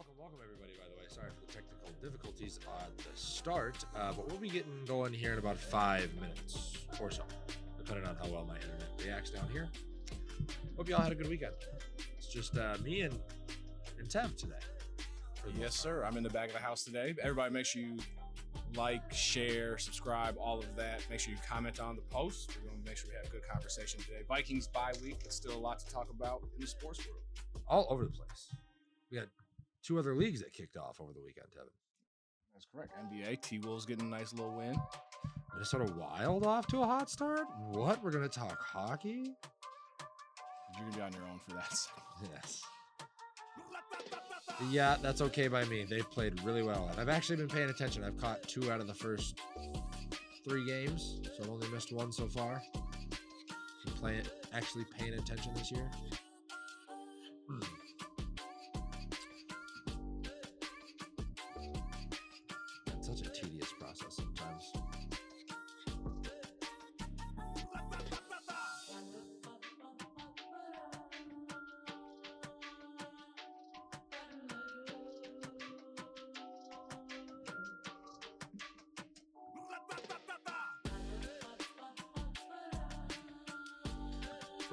Welcome, welcome everybody. By the way, sorry for the technical difficulties at the start, uh, but we'll be getting going here in about five minutes or so, depending on how well my internet reacts down here. Hope y'all had a good weekend. It's just uh, me and and Tev today. Yes, sir. I'm in the back of the house today. Everybody, make sure you like, share, subscribe, all of that. Make sure you comment on the post. We're going to make sure we have a good conversation today. Vikings bye week, but still a lot to talk about in the sports world. all over the place. We had two other leagues that kicked off over the weekend, Tevin. That's correct. NBA, T Wolves getting a nice little win. Minnesota Wild off to a hot start. What? We're gonna talk hockey? You're going to be on your own for that. Yes. Yeah, that's okay by me. They've played really well, and I've actually been paying attention. I've caught two out of the first three games, so I've only missed one so far. Playing, actually paying attention this year. Hmm.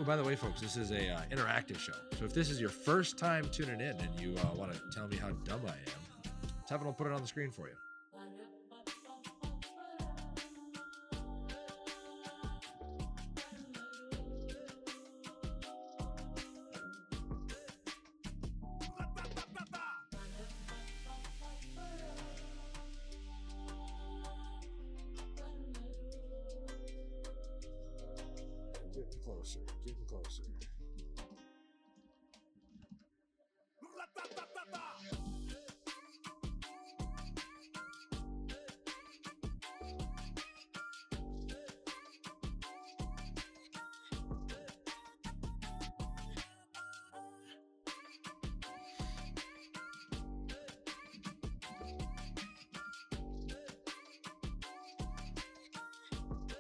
By the way, folks, this is a uh, interactive show. So if this is your first time tuning in and you uh, want to tell me how dumb I am, Tevin will put it on the screen for you.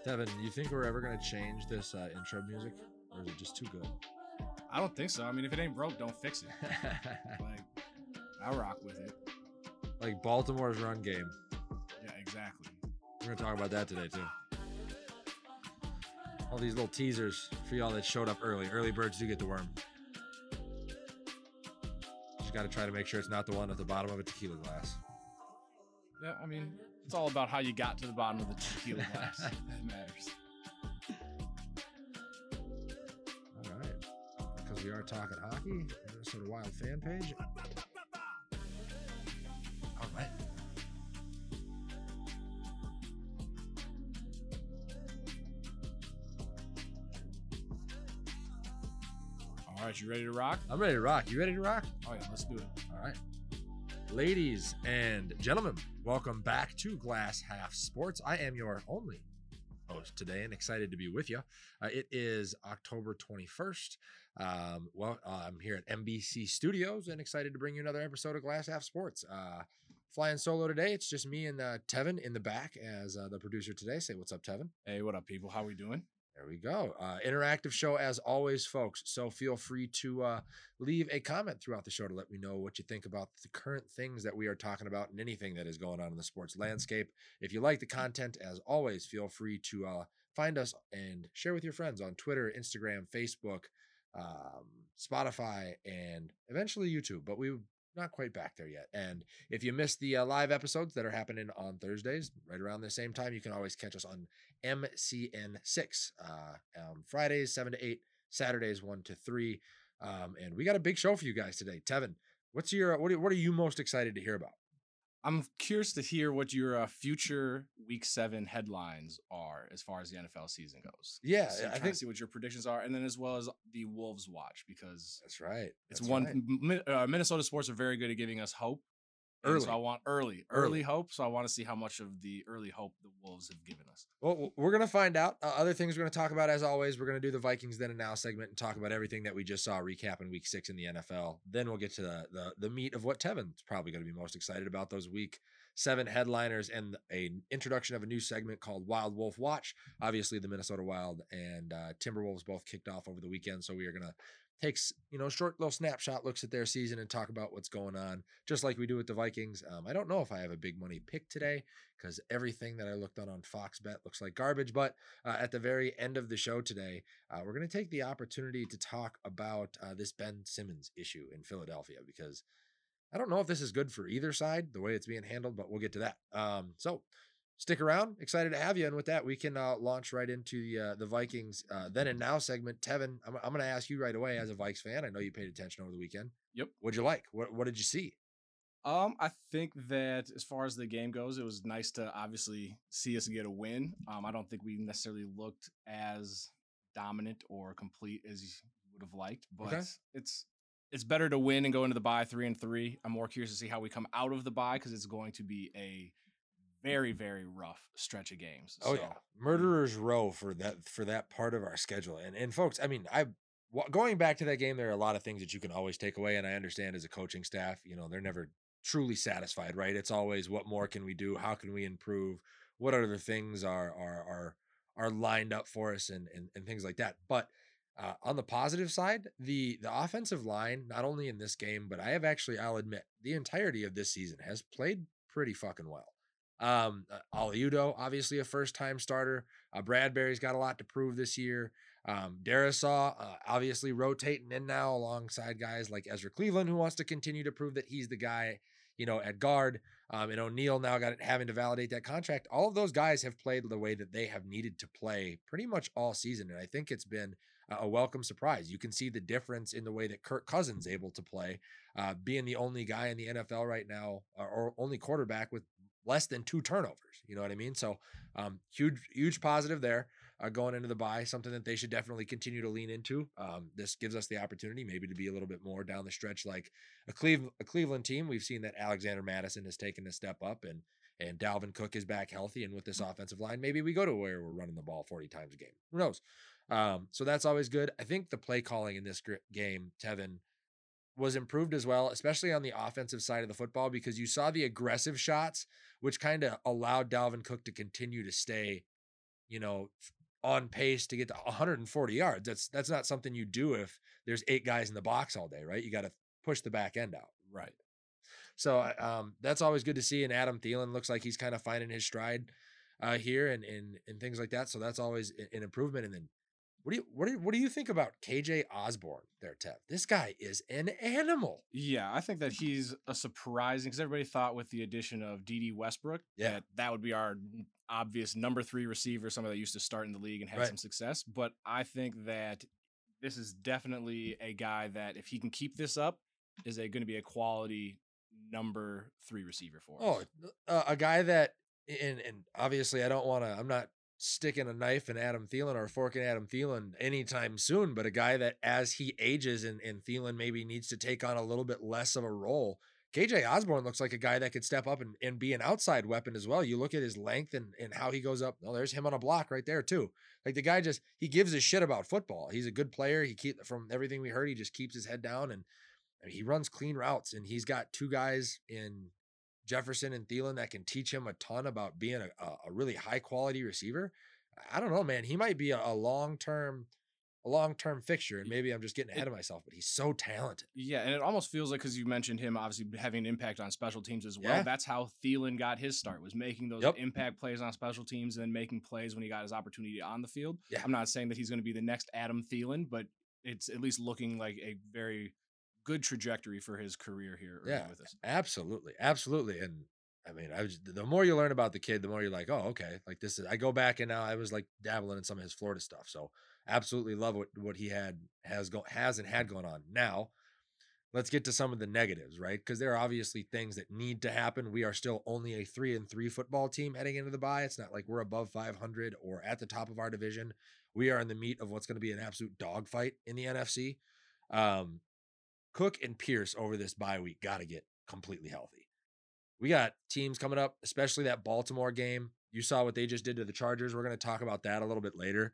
Devin, you think we're ever going to change this uh, intro music? Or is it just too good? I don't think so. I mean, if it ain't broke, don't fix it. Like, I rock with it. like Baltimore's run game. Yeah, exactly. We're going to talk about that today, too. All these little teasers for y'all that showed up early. Early birds do get the worm. Just got to try to make sure it's not the one at the bottom of a tequila glass. Yeah, I mean, it's all about how you got to the bottom of the tequila glass. that matters. All right. Because we are talking hockey, Minnesota Wild fan page. All right. All right, you ready to rock? I'm ready to rock. You ready to rock? Oh, yeah, let's do it. All right. Ladies and gentlemen, welcome back to Glass Half Sports. I am your only host today and excited to be with you. Uh, it is October 21st. Um, well, uh, I'm here at MBC Studios and excited to bring you another episode of Glass Half Sports. Uh, flying solo today. It's just me and uh, Tevin in the back as uh, the producer today. Say what's up, Tevin. Hey, what up, people? How are we doing? There we go. Uh, interactive show as always, folks. So feel free to uh, leave a comment throughout the show to let me know what you think about the current things that we are talking about and anything that is going on in the sports landscape. If you like the content, as always, feel free to uh, find us and share with your friends on Twitter, Instagram, Facebook, um, Spotify, and eventually YouTube. But we not quite back there yet. And if you missed the uh, live episodes that are happening on Thursdays, right around the same time, you can always catch us on MCN6 uh, um, Fridays, 7 to 8, Saturdays, 1 to 3. Um, and we got a big show for you guys today. Tevin, what's your what are, what are you most excited to hear about? I'm curious to hear what your uh, future Week Seven headlines are as far as the NFL season goes. Yeah, So I think to see what your predictions are, and then as well as the Wolves watch because that's right. it's one right. Mi- uh, Minnesota sports are very good at giving us hope. Early. so I want early, Early. early hope. So I want to see how much of the early hope the Wolves have given us. Well, we're gonna find out. Uh, other things we're gonna talk about, as always, we're gonna do the Vikings then and now segment and talk about everything that we just saw recapping Week Six in the NFL. Then we'll get to the the, the meat of what Tevin's probably gonna be most excited about those Week Seven headliners and a introduction of a new segment called Wild Wolf Watch. Obviously, the Minnesota Wild and uh, Timberwolves both kicked off over the weekend, so we are gonna takes you know short little snapshot looks at their season and talk about what's going on, just like we do with the Vikings. Um, I don't know if I have a big money pick today because everything that I looked on on Fox Bet looks like garbage. But uh, at the very end of the show today, uh, we're going to take the opportunity to talk about uh, this Ben Simmons issue in Philadelphia because I don't know if this is good for either side the way it's being handled, but we'll get to that. Um, so stick around. Excited to have you. And with that, we can uh, launch right into the uh, the Vikings uh, then and now segment. Tevin, I'm, I'm going to ask you right away as a Vikes fan. I know you paid attention over the weekend. Yep. What'd you like? What What did you see? Um, I think that as far as the game goes, it was nice to obviously see us get a win. Um, I don't think we necessarily looked as dominant or complete as you would have liked, but Okay. it's it's better to win and go into the bye three and three. I'm more curious to see how we come out of the bye because it's going to be a very very rough stretch of games. Oh So, yeah, murderers row for that for that part of our schedule. And and folks, I mean, I going back to that game, there are a lot of things that you can always take away. And I understand as a coaching staff, you know, they're never truly satisfied, right? It's always what more can we do? How can we improve? What other things are are are are lined up for us and and, and things like that. But uh, on the positive side, the the offensive line, not only in this game, but I have actually, I'll admit, the entirety of this season has played pretty fucking well. Um, uh, Oli Udoh, obviously a first time starter. Uh, Bradbury's got a lot to prove this year. Um, Darrisaw, uh, obviously rotating in now alongside guys like Ezra Cleveland, who wants to continue to prove that he's the guy, you know, at guard. Um, and O'Neill now got it, having to validate that contract. All of those guys have played the way that they have needed to play pretty much all season, and I think it's been a welcome surprise. You can see the difference in the way that Kirk Cousins able to play, uh, being the only guy in the NFL right now, or only quarterback with less than two turnovers. You know what I mean? So um, huge, huge positive there uh, going into the bye. Something that they should definitely continue to lean into. Um, this gives us the opportunity maybe to be a little bit more down the stretch, like a Cleveland, a Cleveland team. We've seen that Alexander Mattison has taken a step up, and and Dalvin Cook is back healthy. And with this offensive line, maybe we go to where we're running the ball forty times a game. Who knows? Um, so that's always good. I think the play calling in this game, Tevin, was improved as well, especially on the offensive side of the football, because you saw the aggressive shots, which kind of allowed Dalvin Cook to continue to stay, you know, on pace to get to 140 yards. That's that's not something you do if there's eight guys in the box all day, right? You got to push the back end out. right. So um, that's always good to see. And Adam Thielen looks like he's kind of finding his stride uh, here and, and and things like that. So that's always an improvement. And then what do you what do you, what do you think about KJ Osborne there, Tev? This guy is an animal. Yeah, I think that he's a surprising because everybody thought with the addition of Dede Westbrook Yeah. that that would be our obvious number three receiver, somebody that used to start in the league and had Right. some success. But I think that this is definitely a guy that if he can keep this up, is going to be a quality number three receiver for Oh, us. uh, a guy that and and obviously I don't want to. I'm not sticking a knife in Adam Thielen or forking Adam Thielen anytime soon, but a guy that as he ages and and Thielen maybe needs to take on a little bit less of a role. KJ Osborne looks like a guy that could step up and, and be an outside weapon as well. You look at his length and, and how he goes up. Oh, there's him on a block right there too. Like the guy just he gives a shit about football. He's a good player. He keep from everything we heard, he just keeps his head down and I mean, he runs clean routes and he's got two guys in Jefferson and Thielen that can teach him a ton about being a, a, really high quality receiver. I don't know, man. He might be a, a long term, a long term fixture, and maybe I'm just getting ahead of myself. But he's so talented. Yeah, and it almost feels like because you mentioned him obviously having an impact on special teams as well. Yeah. That's how Thielen got his start was making those Yep. impact plays on special teams and then making plays when he got his opportunity on the field. Yeah. I'm not saying that he's going to be the next Adam Thielen, but it's at least looking like a very good trajectory for his career here Yeah. with us. Absolutely, absolutely. And I mean, I was the more you learn about the kid, the more you're like, oh, okay, like this is. I go back and now I was like dabbling in some of his Florida stuff. So absolutely love what what he had has go has and had going on. Now, let's get to some of the negatives, right? Because there are obviously things that need to happen. We are still only a three and three football team heading into the bye. It's not like we're above 500 or at the top of our division. We are in the meat of what's going to be an absolute dogfight in the NFC. Um, Cook and Pierce over this bye week got to get completely healthy. We got teams coming up, especially that Baltimore game. You saw what they just did to the Chargers. We're going to talk about that a little bit later.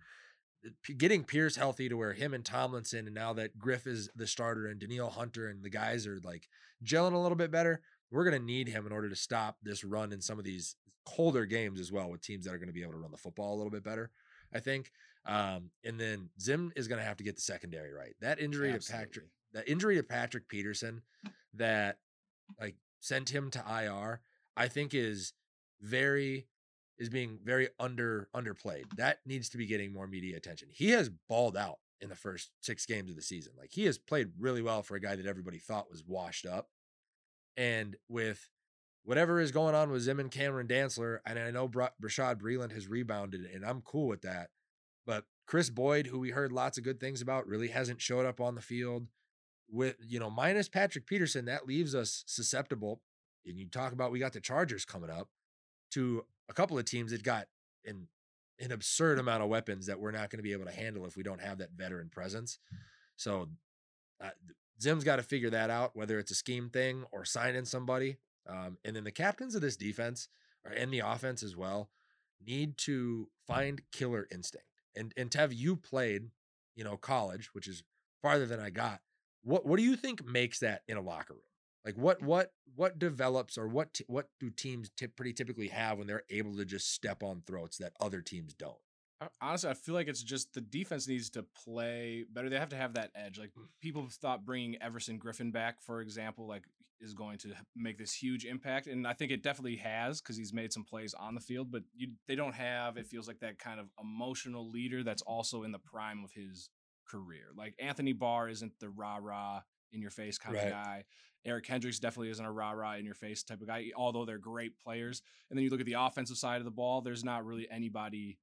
Getting Pierce healthy to where him and Tomlinson, and now that Griff is the starter and Danielle Hunter and the guys are like gelling a little bit better, we're going to need him in order to stop this run in some of these colder games as well with teams that are going to be able to run the football a little bit better. I think. Um, and then Zim is going to have to get the secondary right. That injury to Patrick, That injury to Patrick Peterson, that like sent him to IR, I think is very is being very under underplayed. That needs to be getting more media attention. He has balled out in the first six games of the season. Like he has played really well for a guy that everybody thought was washed up. And with whatever is going on with Zim and Cameron Dantzler, and I know Bra- Bashaud Breeland has rebounded, and I'm cool with that. But Kris Boyd, who we heard lots of good things about, really hasn't showed up on the field. With you know, minus Patrick Peterson, that leaves us susceptible. And you talk about we got the Chargers coming up to a couple of teams that got an an absurd amount of weapons that we're not going to be able to handle if we don't have that veteran presence. So uh, Zim's got to figure that out, whether it's a scheme thing or signing somebody. Um, and then the captains of this defense or and the offense as well need to find killer instinct. And and Tev, you played, you know, college, which is farther than I got. What what do you think makes that in a locker room? Like what what what develops or what t- what do teams tip pretty typically have when they're able to just step on throats that other teams don't? Uh, honestly, I feel like it's just the defense needs to play better. They have to have that edge. Like mm. people thought bringing Everson Griffen back, for example, like is going to make this huge impact, and I think it definitely has because he's made some plays on the field. But you, they don't have. It mm. feels like that kind of emotional leader that's also in the prime of his career. Like Anthony Barr isn't the rah rah in your face kind Right. of guy. Eric Kendricks definitely isn't a rah rah in your face type of guy, although they're great players. And then you look at the offensive side of the ball, there's not really anybody,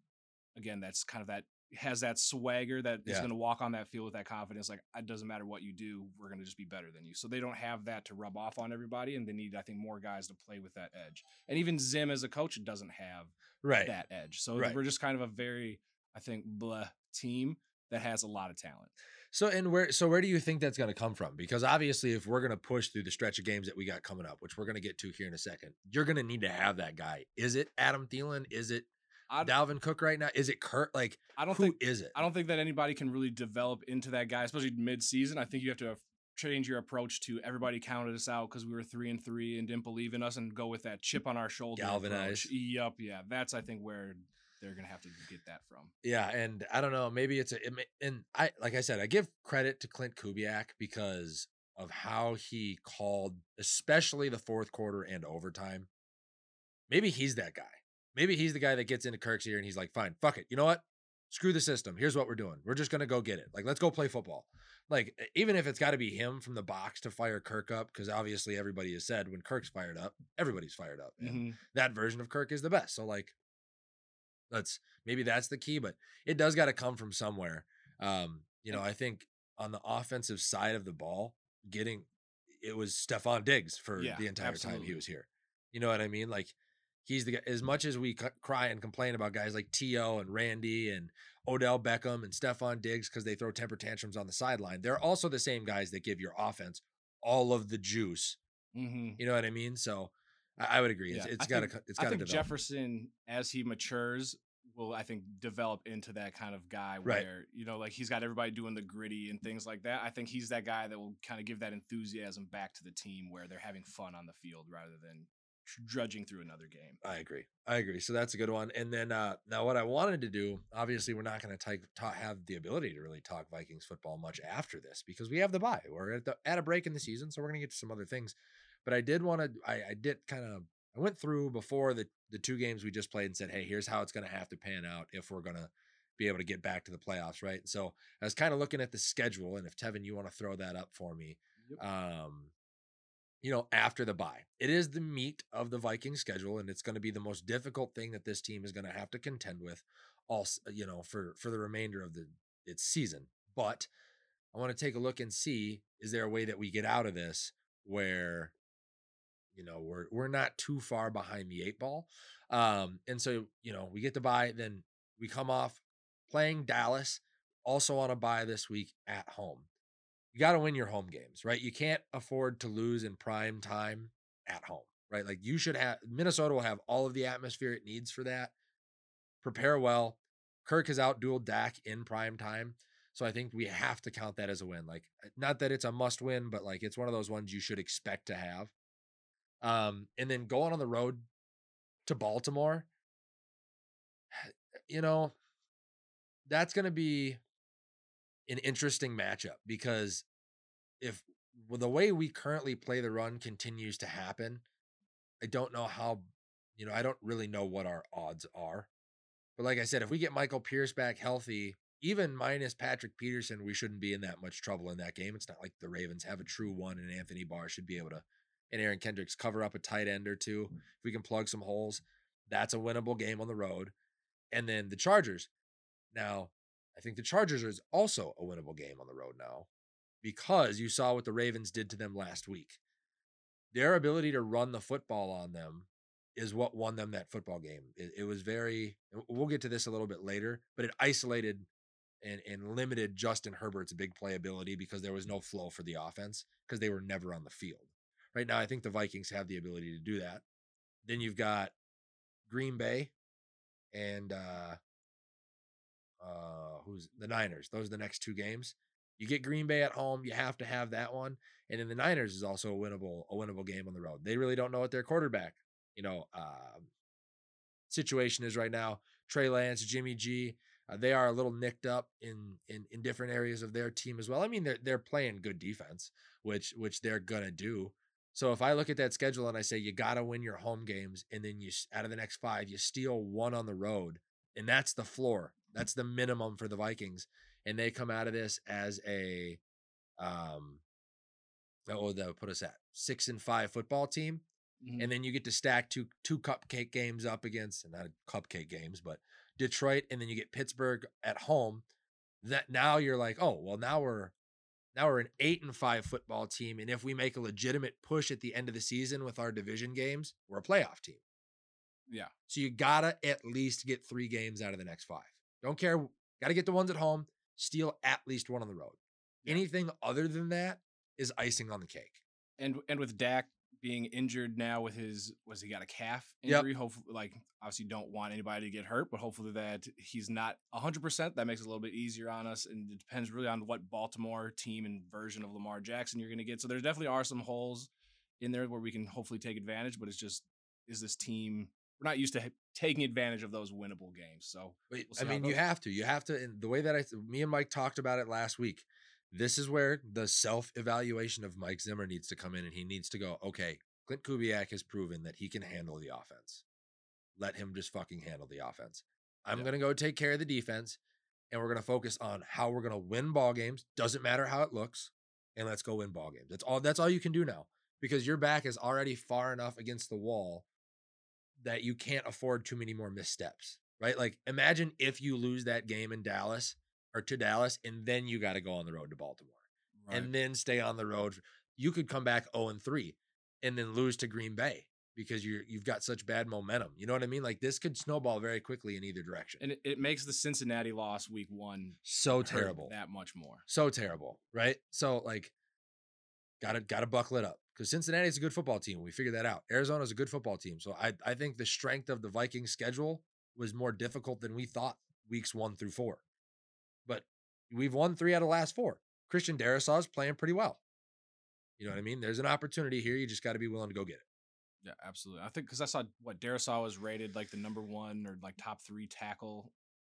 again, that's kind of that has that swagger that is Yeah. going to walk on that field with that confidence. Like, it doesn't matter what you do, we're going to just be better than you. So they don't have that to rub off on everybody. And they need, I think, more guys to play with that edge. And even Zim as a coach doesn't have Right. that edge. So Right. we're just kind of a very, I think, blah team that has a lot of talent. So and where so where do you think that's going to come from? Because obviously, if we're going to push through the stretch of games that we got coming up, which we're going to get to here in a second, you're going to need to have that guy. Is it Adam Thielen? Is it Dalvin Cook right now? Is it Kirk? Like I don't who think is it? I don't think that anybody can really develop into that guy, especially mid-season. I think you have to change your approach to everybody counted us out because we were three and three and didn't believe in us, and go with that chip mm, on our shoulder. Galvanize. Approach. Yup, yeah, that's I think where they're gonna have to get that from. Yeah, and I don't know. Maybe it's a it may- and I like I said, I give credit to Klint Kubiak because of how he called, especially the fourth quarter and overtime. Maybe he's that guy. Maybe he's the guy that gets into Kirk's ear and he's like, "Fine, fuck it. You know what? Screw the system. Here's what we're doing. We're just gonna go get it. Like, let's go play football. Like, even if it's got to be him from the box to fire Kirk up, because obviously everybody has said when Kirk's fired up, everybody's fired up. And Mhm. that version of Kirk is the best. So like let's maybe that's the key, but it does got to come from somewhere. Um, you know, I think on the offensive side of the ball, getting it was Stefon Diggs for Yeah, the entire time he was here. You know what I mean? Like he's the guy as much as we c- cry and complain about guys like T.O. and Randy and Odell Beckham and Stefon Diggs because they throw temper tantrums on the sideline. They're also the same guys that give your offense all of the juice. Mhm. You know what I mean? So I, would agree. It's, Yeah, it's got to it's I got to think. Jefferson, as he matures, will I think develop into that kind of guy Right. where you know, like he's got everybody doing the Griddy and things like that. I think he's that guy that will kind of give that enthusiasm back to the team where they're having fun on the field rather than drudging through another game. I agree. I agree. So that's a good one. And then uh now what I wanted to do, obviously we're not going to have the ability to really talk Vikings football much after this because we have the bye. We're at the at a break in the season, so we're going to get to some other things. But I did want to I, I did kind of I went through before the the two games we just played and said, "Hey, here's how it's going to have to pan out if we're going to be able to get back to the playoffs, right?" And so I was kind of looking at the schedule and if Tevin you want to throw that up for me, Yep. um you know, after the bye. It is the meat of the Viking schedule, and it's going to be the most difficult thing that this team is going to have to contend with, all you know, for for the remainder of the its season. But I want to take a look and see is there a way that we get out of this where, you know, we're we're not too far behind the eight ball, um, and so you know we get the bye, then we come off playing Dallas, also on a buy this week at home you got to win your home games, right? You can't afford to lose in prime time at home, right? Like you should have Minnesota will have all of the atmosphere it needs for that. Prepare well. Kirk has outdueled Dak in prime time. So I think we have to count that as a win. Like not that it's a must win, but like it's one of those ones you should expect to have. Um, and then going on the road to Baltimore, you know, that's going to be an interesting matchup because if the way we currently play the run continues to happen, I don't know how, you know, I don't really know what our odds are. But like I said, if we get Michael Pierce back healthy, even minus Patrick Peterson, we shouldn't be in that much trouble in that game. It's not like the Ravens have a true one and Anthony Barr should be able to, and Aaron Kendricks cover up a tight end or two. Mm. If we can plug some holes, that's a winnable game on the road. And then the Chargers. Now, I think the Chargers is also a winnable game on the road now because you saw what the Ravens did to them last week. Their ability to run the football on them is what won them that football game. It, it was very, we'll get to this a little bit later, but it isolated and, and limited Justin Herbert's big playability because there was no flow for the offense because they were never on the field. Right now, I think the Vikings have the ability to do that. Then you've got Green Bay and uh, uh, who's the Niners. Those are the next two games. You get Green Bay at home, you have to have that one. And then the Niners is also a winnable, a winnable game on the road. They really don't know what their quarterback, you know, uh, situation is right now. Trey Lance, Jimmy G, uh, they are a little nicked up in, in in different areas of their team as well. I mean, they're they're playing good defense, which which they're gonna do. So if I look at that schedule and I say you got to win your home games, and then you out of the next five you steal one on the road, and that's the floor. That's the minimum for the Vikings, and they come out of this as a um, oh that would put us at six and five football team. Mm-hmm. And then you get to stack two two cupcake games up against not cupcake games, but Detroit, and then you get Pittsburgh at home. That now you're like, oh well, now we're now we're an eight and five football team, and if we make a legitimate push at the end of the season with our division games, we're a playoff team. Yeah. So you gotta at least get three games out of the next five. Don't care. Gotta get the ones at home. Steal at least one on the road. Yeah. Anything other than that is icing on the cake. And and with Dak being injured now with his was he got a calf injury? Yep. Hopefully, like obviously don't want anybody to get hurt, but hopefully that he's not hundred percent. That makes it a little bit easier on us, and it depends really on what Baltimore team and version of Lamar Jackson you're going to get. So there definitely are some holes in there where we can hopefully take advantage, but it's just is this team we're not used to taking advantage of those winnable games. So we'll I mean, you have to, you have to. And the way that I, me and Mike talked about it last week, this is where the self evaluation of Mike Zimmer needs to come in, and he needs to go, okay, Klint Kubiak has proven that he can handle the offense. Let him just fucking handle the offense. I'm yeah. going to go take care of the defense and we're going to focus on how we're going to win ball games. Doesn't matter how it looks. And let's go win ball games. That's all that's all you can do now because your back is already far enough against the wall that you can't afford too many more missteps. Right? Like imagine if you lose that game in Dallas or to Dallas and then you got to go on the road to Baltimore. Right. And then stay on the road. You could come back 0 and 3 and then lose to Green Bay because you're you've got such bad momentum. You know what I mean? Like this could snowball very quickly in either direction. And it, it makes the Cincinnati loss week one so terrible. That much more. So terrible. Right? So like gotta gotta buckle it up. Because Cincinnati is a good football team. We figured that out. Arizona is a good football team. So I, I think the strength of the Vikings schedule was more difficult than we thought weeks one through four. We've won three out of the last four. Christian Darrisaw is playing pretty well. You know what I mm-hmm. mean? There's an opportunity here. You just got to be willing to go get it. Yeah, absolutely. I think because I saw what Darrisaw was rated like the number one or like top three tackle.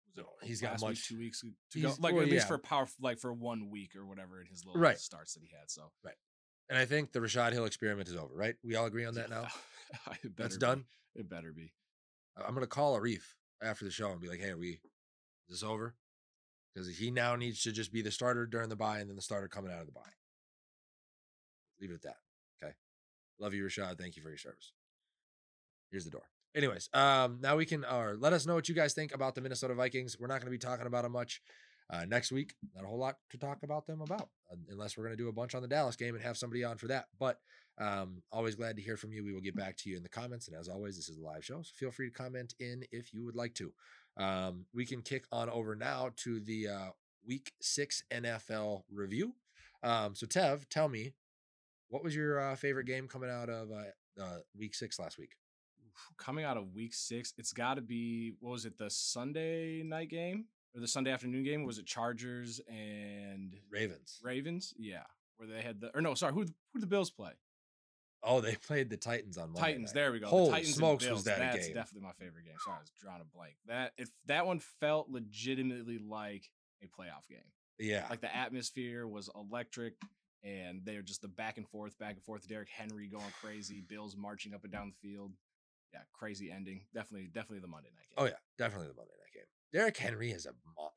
Was it oh, he's got much week, two weeks to go, like well, at least yeah. for power, like for one week or whatever in his little right. starts that he had. So right, and I think the Rashod Hill experiment is over. Right, we all agree on that now. That's done. It better be. I'm gonna call Arif after the show and be like, "Hey, are we? Is this over?" Because he now needs to just be the starter during the bye and then the starter coming out of the bye. Leave it at that. Okay. Love you, Rashod. Thank you for your service. Here's the door. Anyways, um, now we can or let us know what you guys think about the Minnesota Vikings. We're not going to be talking about them much uh, next week. Not a whole lot to talk about them about, uh, unless we're going to do a bunch on the Dallas game and have somebody on for that. But um, always glad to hear from you. We will get back to you in the comments. And as always, this is a live show, so feel free to comment in if you would like to. Um, we can kick on over now to the uh, Week Six NFL review. Um, so Tev, tell me what was your uh, favorite game coming out of uh, uh, week six last week? Coming out of week six, it's got to be what was it? The Sunday night game or the Sunday afternoon game? Was it Chargers and Ravens? Ravens, yeah, where they had the or no, sorry, who who the Bills play? Oh, they played the Titans on Monday Titans. night. There we go. Holy the Titans smokes, was that a That's game? definitely my favorite game. Sorry, I was drawing a blank. That if that one felt legitimately like a playoff game. Yeah. Like the atmosphere was electric, and they're just the back and forth, back and forth. Derrick Henry going crazy, Bills marching up and down the field. Yeah, crazy ending. Definitely, definitely the Monday night game. Oh yeah, definitely the Monday night game. Derrick Henry is a. mo-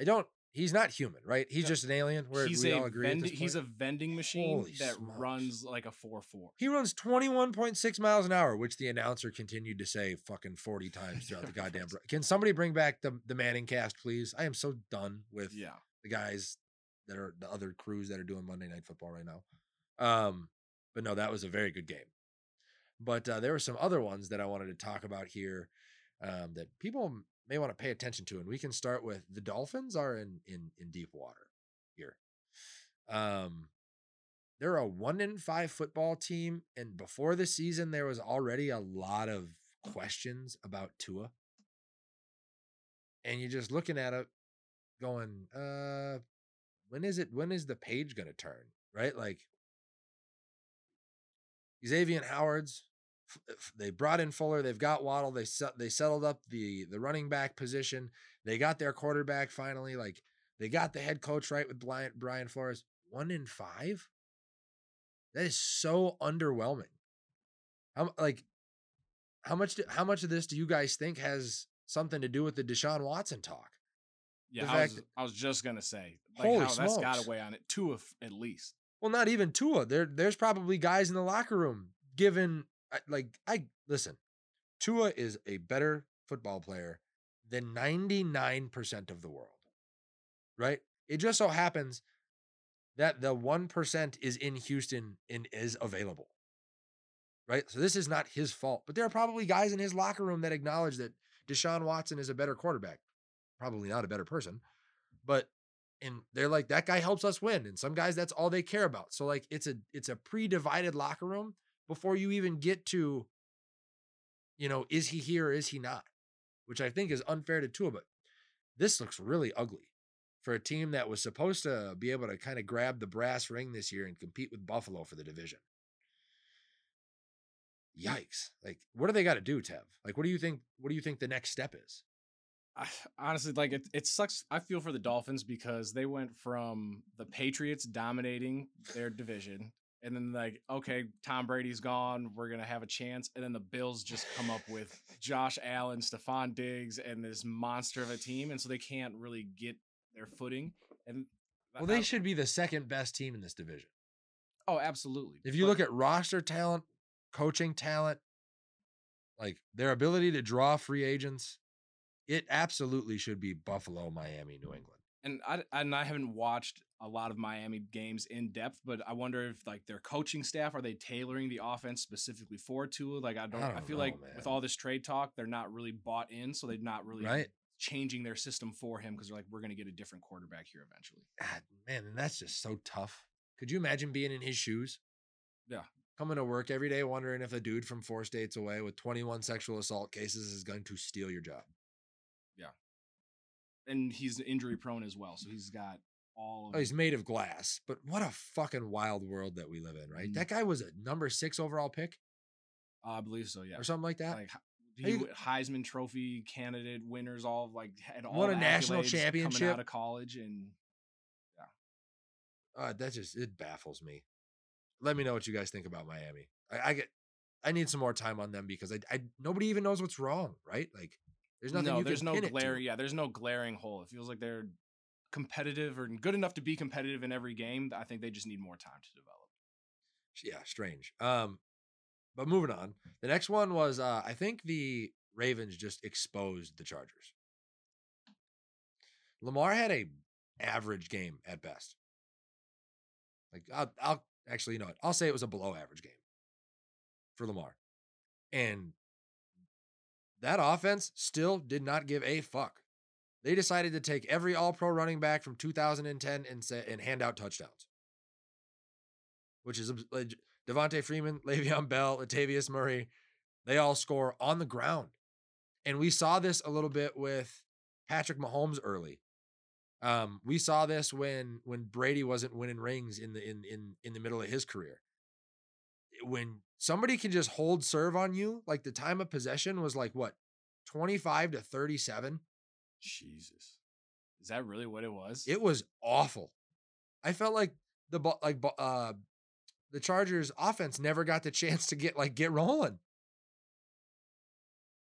I don't. He's not human, right? He's No, just an alien. Where he's we a all agree. this he's a vending machine Holy that smokes. runs like a four four. He runs twenty one point six miles an hour, which the announcer continued to say fucking forty times throughout the goddamn. bro- Can somebody bring back the the Manning cast, please? I am so done with Yeah, the guys that are the other crews that are doing Monday Night Football right now. Um, but no, that was a very good game. But uh, there were some other ones that I wanted to talk about here um, that people may want to pay attention to, and we can start with the Dolphins are in in in deep water here. Um, they're a one in five football team, and before the season, there was already a lot of questions about Tua. And you're just looking at it, going, uh, when is it? When is the page going to turn? Right? Like Xavier Howard's. Uh, f- They brought in Fuller. They've got Waddle. They they settled up the the running back position. They got their quarterback finally. Like they got the head coach right with Brian, Brian Flores. One in five. That is so underwhelming. How like how much do, how much of this do you guys think has something to do with the Deshaun Watson talk? yeah. I was, that- I was just gonna say, like Holy how that's got weigh on it. Two of at least. Well, not even Tua. There, there's probably guys in the locker room given I- like I listen. Tua is a better football player than 99% of the world. Right? It just so happens that the 1% is in Houston and is available. Right? So this is not his fault. But there are probably guys in his locker room that acknowledge that Deshaun Watson is a better quarterback. Probably not a better person. But and they're like that guy helps us win and some guys that's all they care about so like it's a it's a pre-divided locker room before you even get to you know is he here or is he not? Which i think is unfair to Tua but this looks really ugly for a team that was supposed to be able to kind of grab the brass ring this year and compete with buffalo for the division. Yikes. Like what do they got to do tev? Like what do you think what do you think the next step is? I, honestly, like it, it sucks. I feel for the Dolphins because they went from the Patriots dominating their division, and then like, okay, Tom Brady's gone, we're gonna have a chance, and then the Bills just come up with Josh Allen, Stefon Diggs, and this monster of a team, and so they can't really get their footing. And well they should be the second best team in this division Oh, absolutely. If you But- look at roster talent, coaching talent, like their ability to draw free agents, it absolutely should be Buffalo, Miami, New England. And I and I haven't watched a lot of Miami games in depth, but I wonder if like their coaching staff are they tailoring the offense specifically for Tua? Like I don't, I, don't feel know, like man. with all this trade talk, they're not really bought in, so they're not really Right? changing their system for him because they're like we're gonna get a different quarterback here eventually. God, man, and that's just so tough. Could you imagine being in his shoes? Yeah. Coming to work every day wondering if a dude from four states away with 21 sexual assault cases is going to steal your job. And he's injury prone as well, so he's got all. Of Oh, he's made of glass, but what a fucking wild world that we live in, right? Mhm. That guy was a number six overall pick I believe so, yeah. or something like that. Like he, you- Heisman Trophy candidate winners, all like had all Won a national accolades coming championship. out of college, and Uh, that just it baffles me. Let me know what you guys think about Miami. I, I get, I need some more time on them because I, I nobody even knows what's wrong, right? Like, there's nothing. no, you there's can no glaring. Yeah, there's no glaring hole. It feels like they're competitive or good enough to be competitive in every game. I think they just need more time to develop. Yeah, strange. Um, but moving on. The next one was uh, I think the Ravens just exposed the Chargers. Lamar had a average game at best. Like I'll, I'll actually, you know what? I'll say it was a below average game for Lamar, and that offense still did not give a fuck. They decided to take every All Pro running back from 2010 and say, and hand out touchdowns, which is like, Devonta Freeman, Le'Veon Bell, Latavius Murray. They all score on the ground, and we saw this a little bit with Patrick Mahomes early. Um, we saw this when when Brady wasn't winning rings in the in in in the middle of his career. When somebody can just hold serve on you, like the time of possession was like what, 25 to 37? Jesus. Is that really what it was? It was awful. I felt like the like uh, the Chargers offense never got the chance to get like get rolling.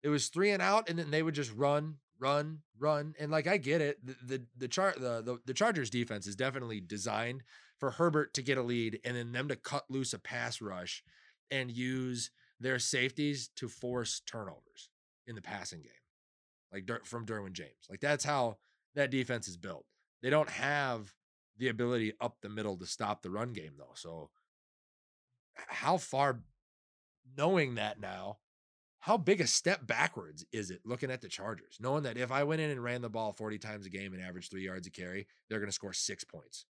It was three and out, and then they would just run, run, run, and like I get it. The the the char the, the the Chargers defense is definitely designed for Herbert to get a lead, and then them to cut loose a pass rush and use their safeties to force turnovers in the passing game, like from Derwin James. Like that's how that defense is built. They don't have the ability up the middle to stop the run game though. So how far knowing that now, how big a step backwards is it looking at the Chargers, knowing that if I went in and ran the ball 40 times a game and averaged three yards a carry, they're going to score six points.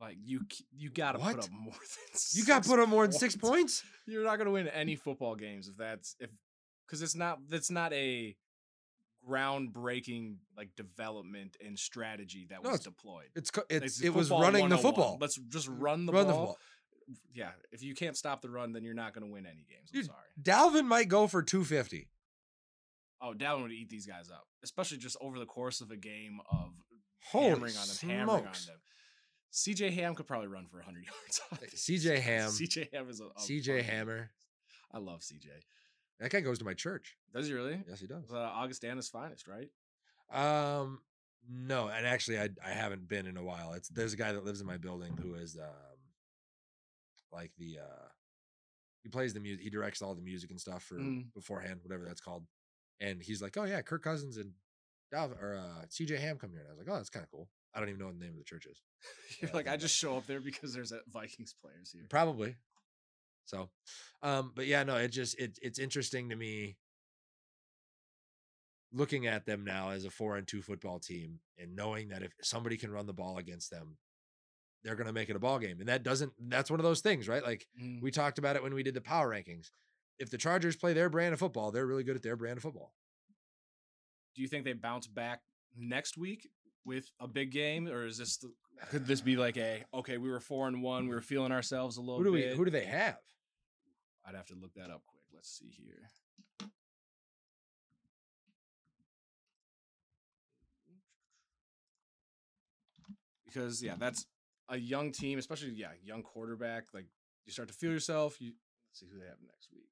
Like you you got to put up more than You got to put up more than six points. You're not going to win any football games if that's if cuz it's not that's not a groundbreaking like development and strategy that No, was it's- deployed. It's it's it's it was running the football. Let's just run the Run the ball. football. Yeah, if you can't stop the run, then you're not going to win any games. I'm Dude, sorry. Dalvin might go for 250. Oh, Dalvin would eat these guys up, especially just over the course of a game of Holy hammering on them, hammering on smokes. them. CJ Ham could probably run for 100 yards. CJ. Ham. CJ Ham is a, a CJ Hammer. I love CJ. That guy goes to my church. Does he really? Yes, he does. Uh, Augustana's finest, right? Um, no, and actually, I I haven't been in a while. It's there's a guy that lives in my building who is um, like the uh, he plays the music. He directs all the music and stuff for Mm. beforehand, whatever that's called. And he's like, oh yeah, Kirk Cousins and Dalvin or uh, CJ Ham come here. And I was like, oh, that's kind of cool. I don't even know what the name of the church is. You're like, I just show up there because there's a Vikings players here. Probably. So, um, but yeah, no, it just it it's interesting to me looking at them now as a four and two football team and knowing that if somebody can run the ball against them, they're gonna make it a ball game. And that doesn't that's one of those things, right? Like Mm. we talked about it when we did the power rankings. If the Chargers play their brand of football, they're really good at their brand of football. Do you think they bounce back next week with a big game, or is this the, could this be like a okay? We were four and one, we were feeling ourselves a little Who do we bit. who do they have? I'd have to look that up quick. Let's see here. Because yeah, that's a young team, especially yeah, young quarterback. Like you start to feel yourself. You let's see who they have next week.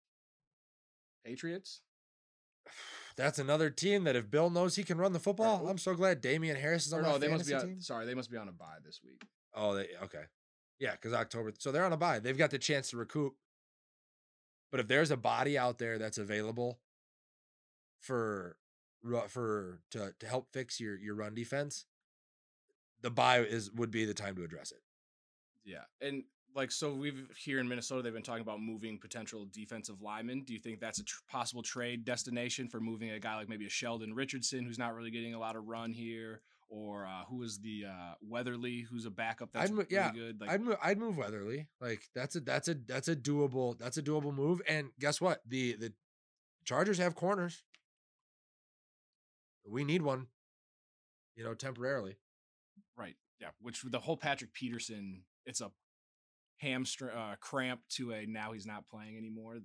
Patriots. That's another team that if Bill knows he can run the football, oh. I'm so glad Damien Harris is on my no, they must be on, team. sorry, they must be on a bye this week. Oh, they okay. Yeah, because October. So they're on a bye. They've got the chance to recoup. But if there's a body out there that's available for for to to help fix your your run defense, the buy is would be the time to address it. Yeah, and like so, we've here in Minnesota, they've been talking about moving potential defensive linemen. Do you think that's a tr- possible trade destination for moving a guy like maybe a Sheldon Richardson, who's not really getting a lot of run here, or uh, who is the uh, Weatherly, who's a backup that's I'd mo- really yeah, good? Like, I'd move, I'd move Weatherly. Like that's a that's a that's a doable that's a doable move. And guess what? The the Chargers have corners. We need one. You know, temporarily. right, yeah. Which the whole Patrick Peterson, it's a hamstring uh, cramp to a now he's not playing anymore.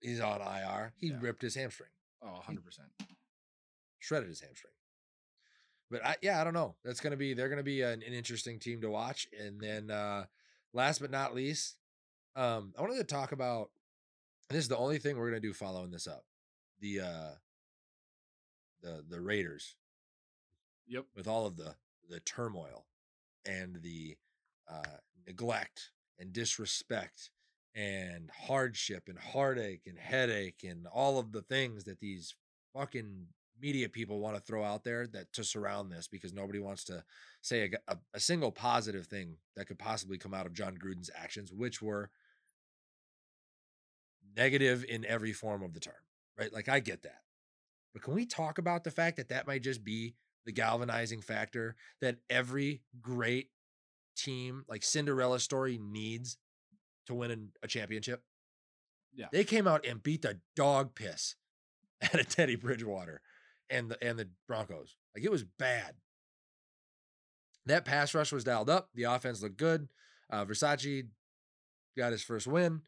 He's on IR. He Yeah. ripped his hamstring. Oh, 100 percent. shredded his hamstring. But I, yeah, I don't know. That's gonna be they're gonna be an, an interesting team to watch. And then uh last but not least, um, I wanted to talk about. This is the only thing we're gonna do following this up. The uh the the Raiders Yep. with all of the the turmoil and the uh neglect and disrespect and hardship and heartache and headache and all of the things that these fucking media people want to throw out there that to surround this because nobody wants to say a single positive thing that could possibly come out of Jon Gruden's actions, which were negative in every form of the term, right? Like I get that. But can we talk about the fact that that might just be the galvanizing factor that every great team, like Cinderella story, needs to win an- a championship? Yeah. They came out and beat the dog piss out of Teddy Bridgewater and the and the Broncos. Like it was bad. That pass rush was dialed up. The offense looked good. Uh, Versace got his first win,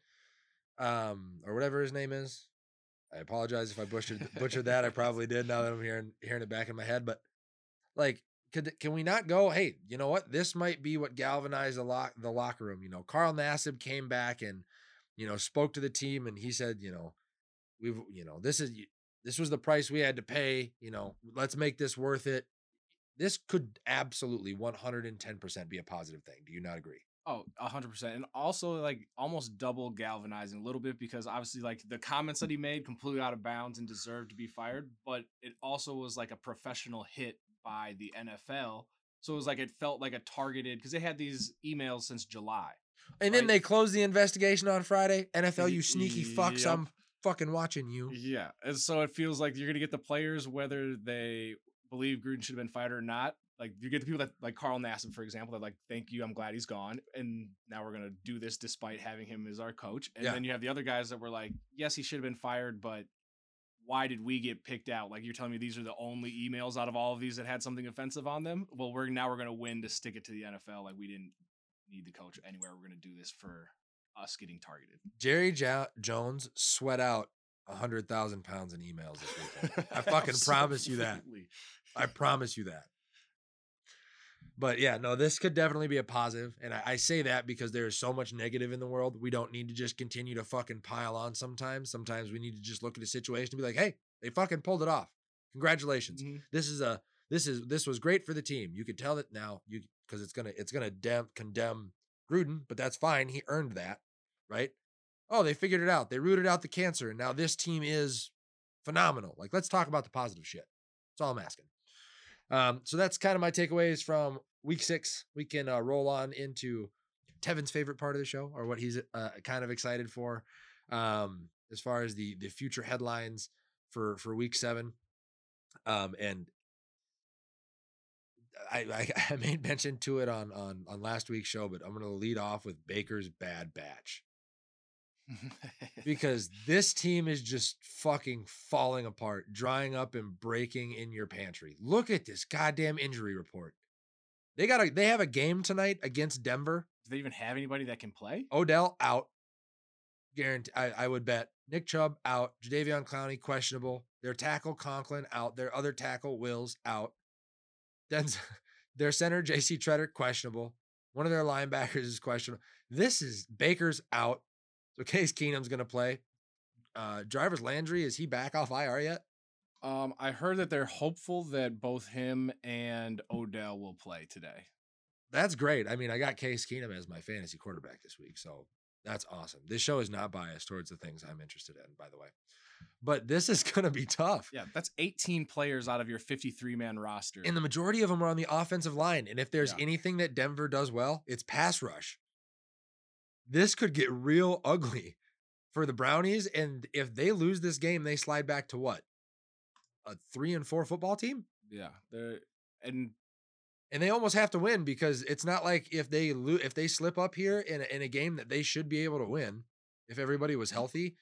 um, or whatever his name is. I apologize if I butchered butchered that. I probably did. Now that I'm hearing hearing it back in my head, but like, could can we not go? Hey, you know what? This might be what galvanized the lock the locker room. You know, Carl Nassib came back and you know spoke to the team, and he said, you know, we've you know this is this was the price we had to pay. You know, let's make this worth it. This could absolutely 110% be a positive thing. Do you not agree? Oh, 100%. and also like almost double galvanizing a little bit because obviously like the comments that he made completely out of bounds and deserved to be fired, but it also was like a professional hit by the NFL. So it was like it felt like a targeted because they had these emails since July. And then they closed the investigation on Friday. NFL, you sneaky fucks. Yep. I'm fucking watching you. Yeah, and so it feels like you're gonna get the players whether they believe Gruden should have been fired or not. Like you get the people that like Carl Nassib, for example, that like, thank you, I'm glad he's gone, and now we're gonna do this despite having him as our coach. And Yeah. then you have the other guys that were like, yes, he should have been fired, but why did we get picked out? Like you're telling me these are the only emails out of all of these that had something offensive on them. Well, we're now we're gonna win to stick it to the NFL. Like we didn't need the coach anywhere. We're gonna do this for us getting targeted. Jerry jo- Jones sweat out a hundred thousand pounds in emails this weekend. I fucking promise you that. I promise you that. But yeah, no, this could definitely be a positive, and I, I say that because there is so much negative in the world. We don't need to just continue to fucking pile on. Sometimes, sometimes we need to just look at a situation and be like, "Hey, they fucking pulled it off. Congratulations. Mhm. This is a this is this was great for the team. You could tell that now you because it's gonna it's gonna dem- condemn Gruden, but that's fine. He earned that, right? Oh, they figured it out. They rooted out the cancer, and now this team is phenomenal. Like, let's talk about the positive shit. That's all I'm asking. Um, so that's kind of my takeaways from week six. We can uh, roll on into Tevin's favorite part of the show, or what he's uh, kind of excited for, um, as far as the the future headlines for for week seven. Um, and I, I I made mention to it on on on last week's show, but I'm gonna lead off with Baker's bad batch because this team is just fucking falling apart, drying up and breaking in your pantry. Look at this goddamn injury report. They got a they have a game tonight against Denver. Do they even have anybody that can play? Odell out. Guarantee I, I would bet. Nick Chubb out. Jadeveon Clowney questionable. Their tackle Conklin out. Their other tackle Wills out. Then their center JC Tretter questionable. One of their linebackers is questionable. This is Baker's out. So Case Keenum's gonna play. Uh Jarvis Landry, is he back off IR yet? Um, I heard that they're hopeful that both him and Odell will play today. That's great. I mean, I got Case Keenum as my fantasy quarterback this week, so that's awesome. This show is not biased towards the things I'm interested in, by the way. But this is gonna be tough. Yeah, that's 18 players out of your 53 man roster. And the majority of them are on the offensive line. And if there's Yeah. anything that Denver does well, it's pass rush. This could get real ugly for the Brownies. And if they lose this game, they slide back to what? A three and four football team? yeah, they're and And they almost have to win because it's not like if they lo- if they slip up here in a, in a game that they should be able to win if everybody was mm-hmm. healthy.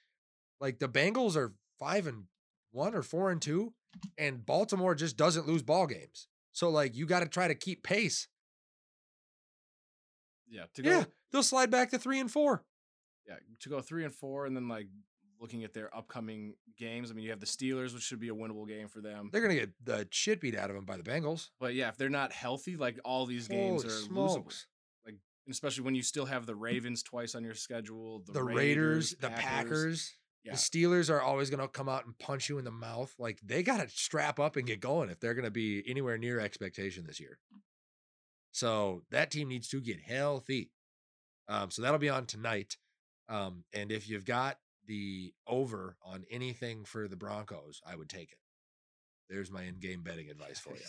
Like the Bengals are five and one or four and two, and Baltimore just doesn't lose ball games. So like you got to try to keep pace. Yeah to go Yeah, they'll slide back to three and four. yeah to go three and four, and then like looking at their upcoming games. I mean, you have the Steelers, which should be a winnable game for them. They're gonna get the shit beat out of them by the Bengals. But yeah, if they're not healthy, like all these games Holy are losable. Like, And especially when you still have the Ravens twice on your schedule, the, The, Raiders, the Packers, Yeah. the Steelers are always gonna come out and punch you in the mouth. Like they gotta strap up and get going if they're gonna be anywhere near expectation this year. So that team needs to get healthy. Um, so that'll be on tonight. Um, and if you've got the over on anything for the Broncos, I would take it. There's my in-game betting advice for you.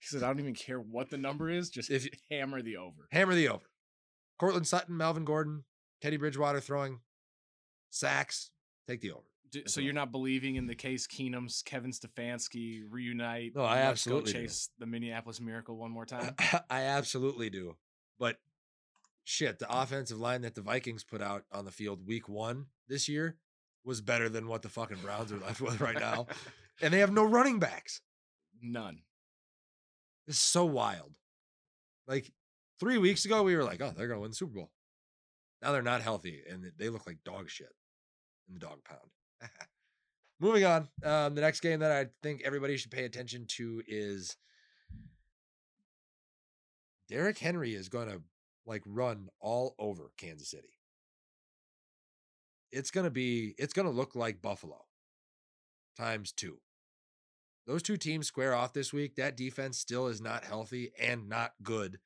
He said, "I don't even care what the number is, just If- you, hammer the over." Hammer the over. Courtland Sutton, Melvin Gordon, Teddy Bridgewater throwing sacks. Take the over. D- That's So uh-huh. you're not believing in the Case Keenum's, Kevin Stefanski reunite? No, I absolutely do. go chase the Minneapolis Miracle one more time. I absolutely do. But shit, the mm. offensive line that the Vikings put out on the field week one this year was better than what the fucking Browns are left with right now. And they have no running backs. None. This is so wild. Like three weeks ago, we were like, oh, they're going to win the Super Bowl. Now they're not healthy and they look like dog shit in the dog pound. Moving on. Um, the next game that I think everybody should pay attention to is Derrick Henry is going to like run all over Kansas City. It's going to be, it's going to look like Buffalo times two. Those two teams square off this week. That defense still is not healthy and not good.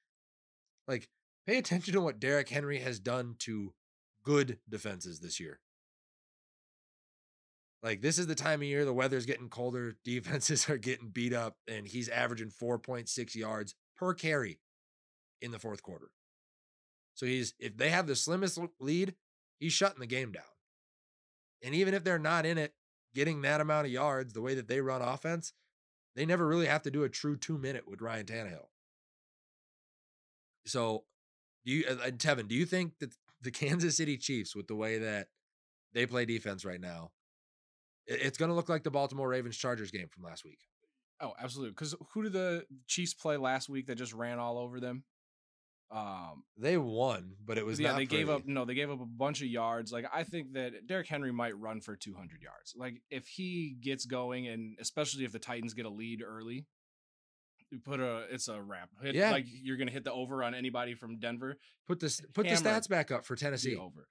Like, pay attention to what Derrick Henry has done to good defenses this year. Like, this is the time of year the weather's getting colder, defenses are getting beat up, and he's averaging 4.6 yards per carry in the fourth quarter. So he's if they have the slimmest lead, he's shutting the game down. And even if they're not in it, getting that amount of yards, the way that they run offense, they never really have to do a true two minute with Ryan Tannehill. So, do you, uh, Tevin, do you think that the Kansas City Chiefs, with the way that they play defense right now, it's going to look like the Baltimore Ravens Chargers game from last week? Oh, absolutely. Because who did the Chiefs play last week that just ran all over them? Um, they won, but it was yeah. they pretty. gave up no, they gave up a bunch of yards. Like I think that Derrick Henry might run for 200 yards. Like if he gets going, and especially if the Titans get a lead early, you put a it's a wrap. Hit, yeah, like you're gonna hit the over on anybody from Denver. Put this put the stats back up for Tennessee. Over.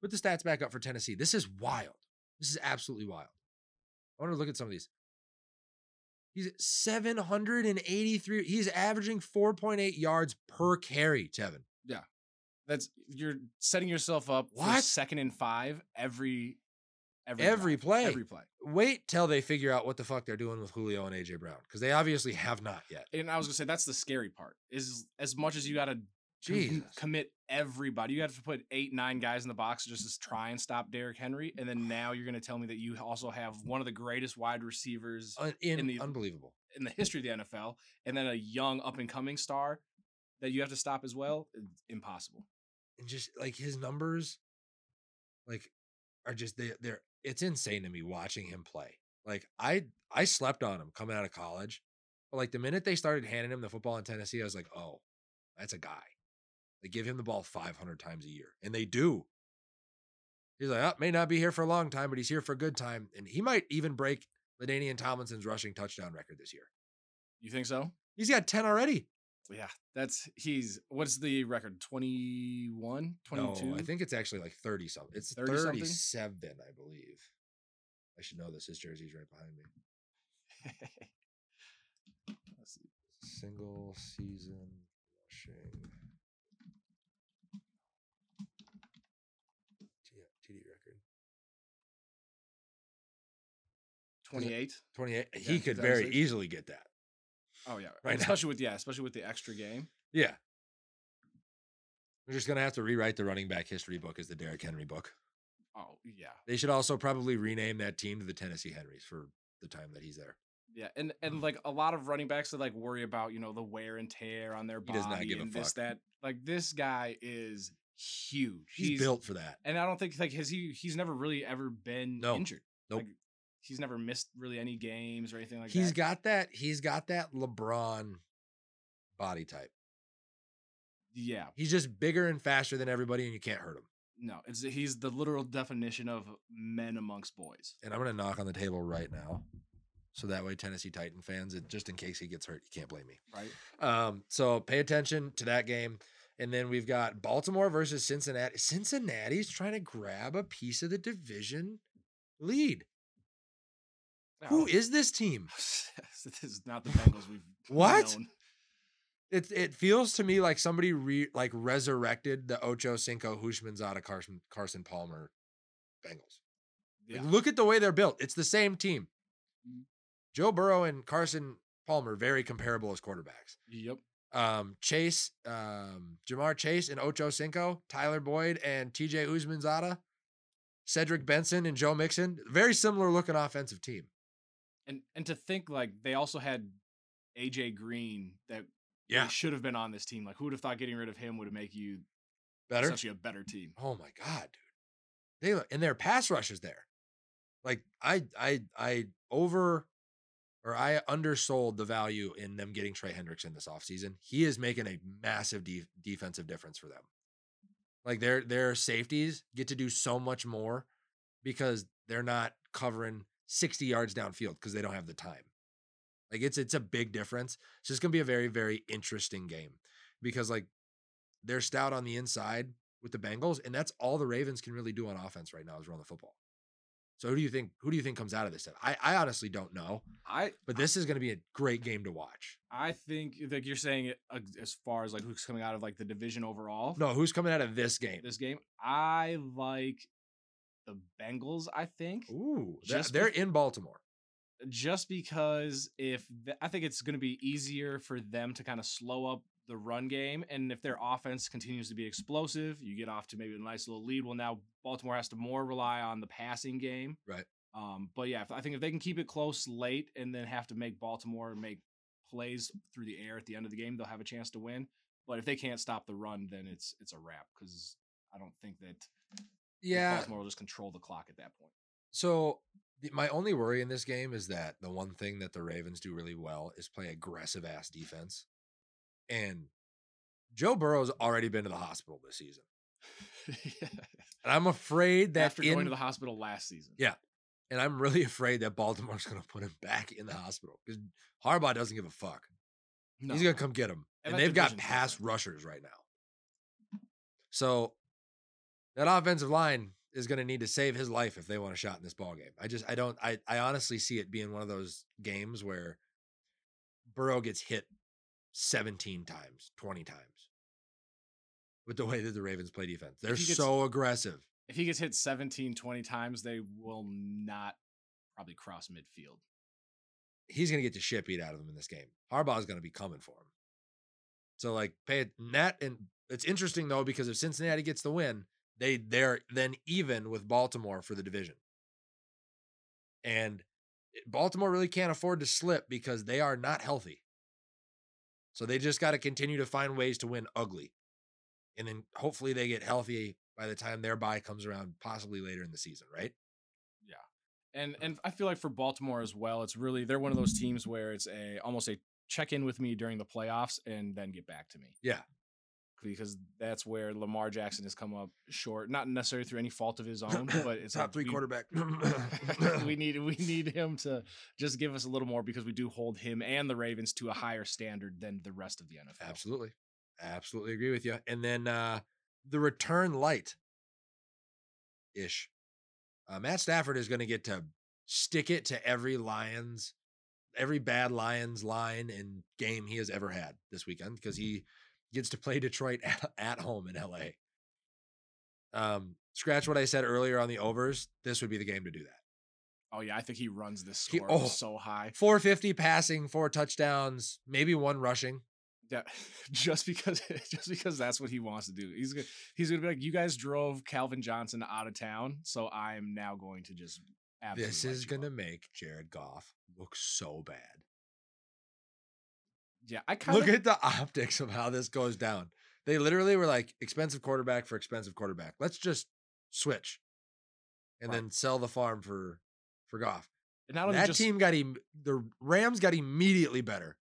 Put the stats back up for Tennessee. This is wild. This is absolutely wild. I want to look at some of these. He's 783. He's averaging 4.8 yards per carry, Tevin. Yeah. That's you're setting yourself up what? for second and five every every every play. Every play. Wait till they figure out what the fuck they're doing with Julio and AJ Brown because they obviously have not yet. And I was gonna say that's the scary part. Is as much as you got to commit everybody. You have to put eight, nine guys in the box just to try and stop Derrick Henry, and then now you're going to tell me that you also have one of the greatest wide receivers in, in, the unbelievable in the history of the NFL, and then a young up and coming star that you have to stop as well. Impossible. And just like his numbers, like are just they they're it's insane to me watching him play. Like I I slept on him coming out of college. But like the minute they started handing him the football in Tennessee, I was like, oh, that's a guy. They give him the ball 500 times a year, and they do. He's like, oh, may not be here for a long time, but he's here for a good time. And he might even break LaDainian Tomlinson's rushing touchdown record this year. You think so? He's got 10 already. Yeah, that's he's what's the record? 21, 22? No, I think it's actually like 30 something. It's 30 37, I believe. I should know this. His jersey's right behind me. Single season rushing. TD record. 28. 28. Yeah, he could very easily get that. Oh yeah. Right especially now. with yeah, especially with the extra game. Yeah. We're just gonna have to rewrite the running back history book as the Derrick Henry book. Oh yeah. They should also probably rename that team to the Tennessee Henrys for the time that he's there. Yeah, and and mm. like a lot of running backs that like worry about you know the wear and tear on their body he does not give and a fuck. this that like this guy is huge. He's, he's, built for that. And I don't think like has he he's never really ever been no. injured. Nope. Like, he's never missed really any games or anything like he's that. He's got that he's got that LeBron body type. Yeah. He's just bigger and faster than everybody and you can't hurt him. No, it's he's the literal definition of men amongst boys. And I'm going to knock on the table right now. So that way, Tennessee Titan fans, it, just in case he gets hurt, you can't blame me. Right. Um, so pay attention to that game. And then we've got Baltimore versus Cincinnati. Cincinnati's trying to grab a piece of the division lead. Who is this team? this is not the Bengals we've what? Known. It it feels to me like somebody re, like resurrected the Ocho Cinco Houshmandzadeh Carson Carson Palmer Bengals. Yeah. Like, look at the way they're built. It's the same team. Mm. Joe Burrow and Carson Palmer very comparable as quarterbacks. Yep um, Chase, um, Ja'Marr Chase and Ocho Cinco, Tyler Boyd and TJ Houshmandzadeh, Cedric Benson and Joe Mixon. Very similar looking offensive team. And and to think like they also had AJ Green that yeah. should have been on this team. Like who would have thought getting rid of him would have make you better, essentially a better team. Oh my god, dude! They and their pass rushers there. Like I I I over or I undersold the value in them getting Trey Hendrickson this offseason. He is making a massive de- defensive difference for them. Like their their safeties get to do so much more because they're not covering 60 yards downfield because they don't have the time. Like it's it's a big difference. It's just gonna be a very, very interesting game because like they're stout on the inside with the Bengals, and that's all the Ravens can really do on offense right now is run the football. So who do you think who do you think comes out of this? I, I honestly don't know, I but this is gonna be a great game to watch. I think like you're saying it uh, as far as like who's coming out of like the division overall. No, who's coming out of this game? this game. I like the Bengals. I think Ooh, Just they're bec- in Baltimore. just because if I think it's going to be easier for them to kind of slow up the run game, and if their offense continues to be explosive, you get off to maybe a nice little lead. Well, now Baltimore has to more rely on the passing game, Right. Um, but yeah, if, I think if they can keep it close late and then have to make Baltimore make plays through the air at the end of the game, they'll have a chance to win. But if they can't stop the run, then it's it's a wrap because I don't think that Yeah. Baltimore will just control the clock at that point. So my only worry in this game is that the one thing that the Ravens do really well is play aggressive ass defense. And Joe Burrow's already been to the hospital this season. yeah. And I'm afraid that After in, going to the hospital last season. Yeah. and I'm really afraid that Baltimore's going to put him back in the hospital because Harbaugh doesn't give a fuck. No. He's going to come get him. And And, they've got pass rushers right now. So that offensive line is going to need to save his life if they want a shot in this ball game. I just I don't I I honestly see it being one of those games where Burrow gets hit 17 times, 20 times. With the way that the Ravens play defense. They're gets- so aggressive. If he gets hit 17, 20 times, they will not probably cross midfield. He's going to get the shit beat out of him in this game. Harbaugh's going to be coming for him. So like pay it that and it's interesting though because if Cincinnati gets the win, they they're then even with Baltimore for the division. And eh, Baltimore really can't afford to slip because they are not healthy. So they just got to continue to find ways to win ugly. And then hopefully they get healthy by the time their bye comes around, possibly later in the season, right? Yeah. And and I feel like for Baltimore as well, it's really they're one of those teams where it's a almost a check in with me during the playoffs and then get back to me. Yeah. Because that's where Lamar Jackson has come up short, not necessarily through any fault of his own, but it's top like three we- quarterback. we need we need him to just give us a little more because we do hold him and the Ravens to a higher standard than the rest of the NFL. Absolutely. Absolutely agree with you. And then uh the return light ish. Uh, Matt Stafford is going to get to stick it to every Lions, every bad Lions line and game he has ever had this weekend because he gets to play Detroit at, at home in LA. Um, scratch what I said earlier on the overs. This would be the game to do that. Oh yeah, I think he runs this He- score oh. so high. 450 passing, four touchdowns, maybe one rushing. Yeah, just because just because that's what he wants to do. He's gonna he's gonna be like, you guys drove Calvin Johnson out of town, so I'm now going to just. Absolutely This is going to up." make Jared Goff look so bad. Yeah, I kind of Look at the optics of how this goes down. They literally were like expensive quarterback for expensive quarterback. Let's just switch, and Right. then sell the farm for for Goff. not only That just team got em- the Rams got immediately better.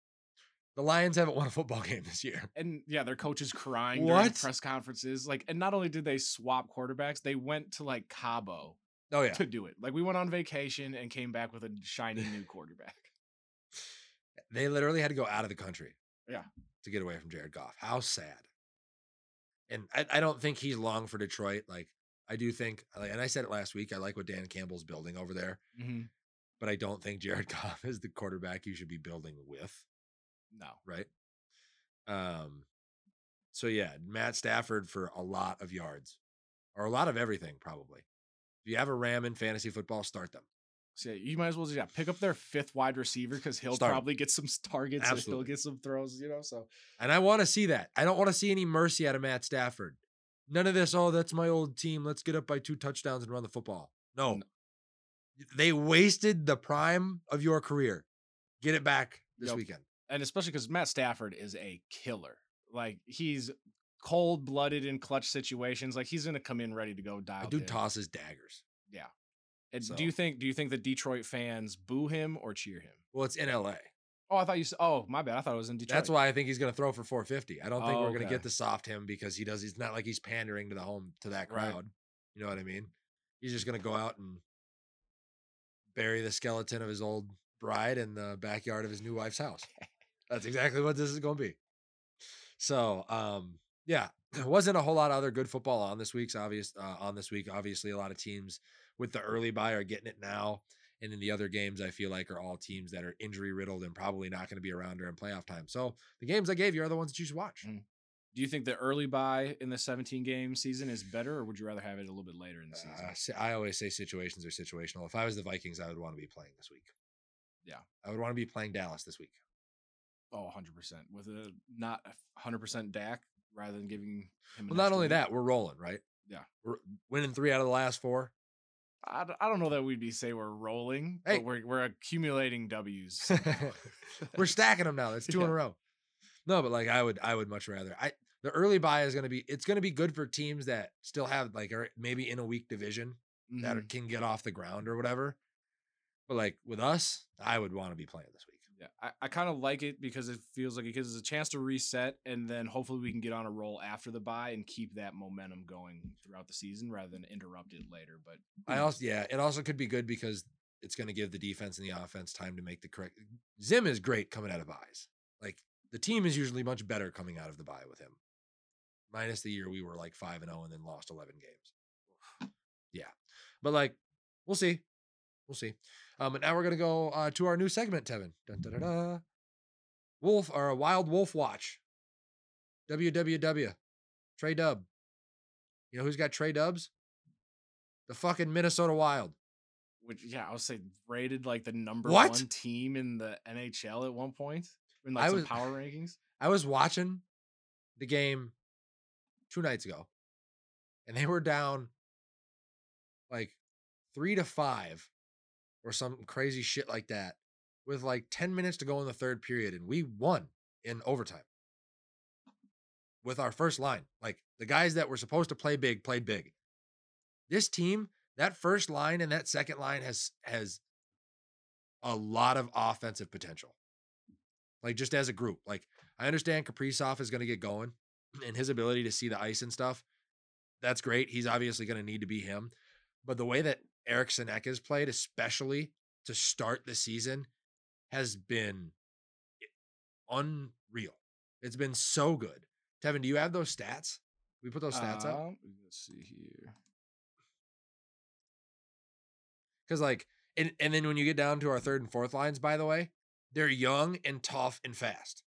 The Lions haven't won a football game this year. and yeah, their coaches crying during press conferences. Like, and not only did they swap quarterbacks, they went to like Cabo Oh yeah, to do it. Like, we went on vacation and came back with a shiny new quarterback. They literally had to go out of the country. Yeah. to get away from Jared Goff. How sad. And I, I don't think he's long for Detroit. Like I do think, and I said it last week. I like what Dan Campbell's building over there. hmm but I don't think Jared Goff is the quarterback you should be building with, No, right? Um, so yeah, Matt Stafford for a lot of yards, or a lot of everything, probably. If you have a Ram in fantasy football, start them. So yeah, you might as well just yeah, pick up their fifth wide receiver because he'll Start probably get some targets. and He'll Absolutely. get some throws. You know, so And I want to see that. I don't want to see any mercy out of Matt Stafford. None of this, oh, that's my old team. Let's get up by two touchdowns and run the football. No. No. They wasted the prime of your career. Get it back this Yep. weekend. and especially because Matt Stafford is a killer. Like he's cold blooded in clutch situations. Like he's gonna come in ready to go dial. dude tosses daggers. And So- do you think do you think the Detroit fans boo him or cheer him? Well, it's in LA. Oh, I thought you. said. Oh, my bad. I thought it was in Detroit. That's why I think he's going to throw for 450. I don't think Oh, we're going to get the soft him because he does. He's not like he's pandering to the home to that Right. crowd. You know what I mean? He's just going to go out and bury the skeleton of his old bride in the backyard of his new wife's house. That's exactly what this is going to be. So, um, yeah, there wasn't a whole lot of other good football on this week's obvious uh, on this week. Obviously, a lot of teams with the early buy are getting it now. And then the other games I feel like are all teams that are injury riddled and probably not going to be around during playoff time. So the games I gave you are the ones that you should watch. Mm. Do you think the early buy in the 17 game season is better, or would you rather have it a little bit later in the season? Uh, I always say situations are situational. If I was the Vikings, I would want to be playing this week. Yeah. I would want to be playing Dallas this week. oh, 100 percent with a not 100 percent Dak rather than giving him. Well, not only week. that, we're rolling, right? Yeah. We're winning three out of the last four. I, d- I don't know that we'd be say we're rolling, Hey. but we're we're accumulating W's. we're stacking them now. That's two in a row. No, but like I would, I would much rather. I the early buy is going to be. It's going to be good for teams that still have like are maybe in a weak division that Mhm. can get off the ground or whatever. But like with us, I would want to be playing this week. Yeah, I, I kind of like it because it feels like it gives us a chance to reset, and then hopefully we can get on a roll after the bye and keep that momentum going throughout the season rather than interrupt it later. But I also yeah, it also could be good because it's going to give the defense and the offense time to make the correct. Zim is great coming out of buys. Like the team is usually much better coming out of the bye with him. Minus the year we were like five and zero and then lost eleven games. Yeah, but like we'll see, we'll see. Um, and now we're gonna go uh, to our new segment, Tevin. Dun, dun, dun, dun. Wolf or a Wild Wolf Watch. WWW. Trey Dub. You know who's got Trey Dubs? The fucking Minnesota Wild. which yeah, I would say rated like the number What? one team in the NHL at one point in I like some was- power rankings. I was watching the game two nights ago, and they were down like three to five or some crazy shit like that with like 10 minutes to go in the third period, and we won in overtime with our first line. Like the guys that were supposed to play big played big. This team, that first line and that second line has has a lot of offensive potential. Like just as a group. Like I understand Kaprizov is going to get going and his ability to see the ice and stuff. That's great. He's obviously going to need to be him. But the way that Eriksson Ek has played, especially to start the season, has been unreal. It's been so good. Tevin, do you have those stats? We put those stats up Um, Let's see here. because, like, and and then when you get down to our third and fourth lines, by the way, they're young and tough and fast.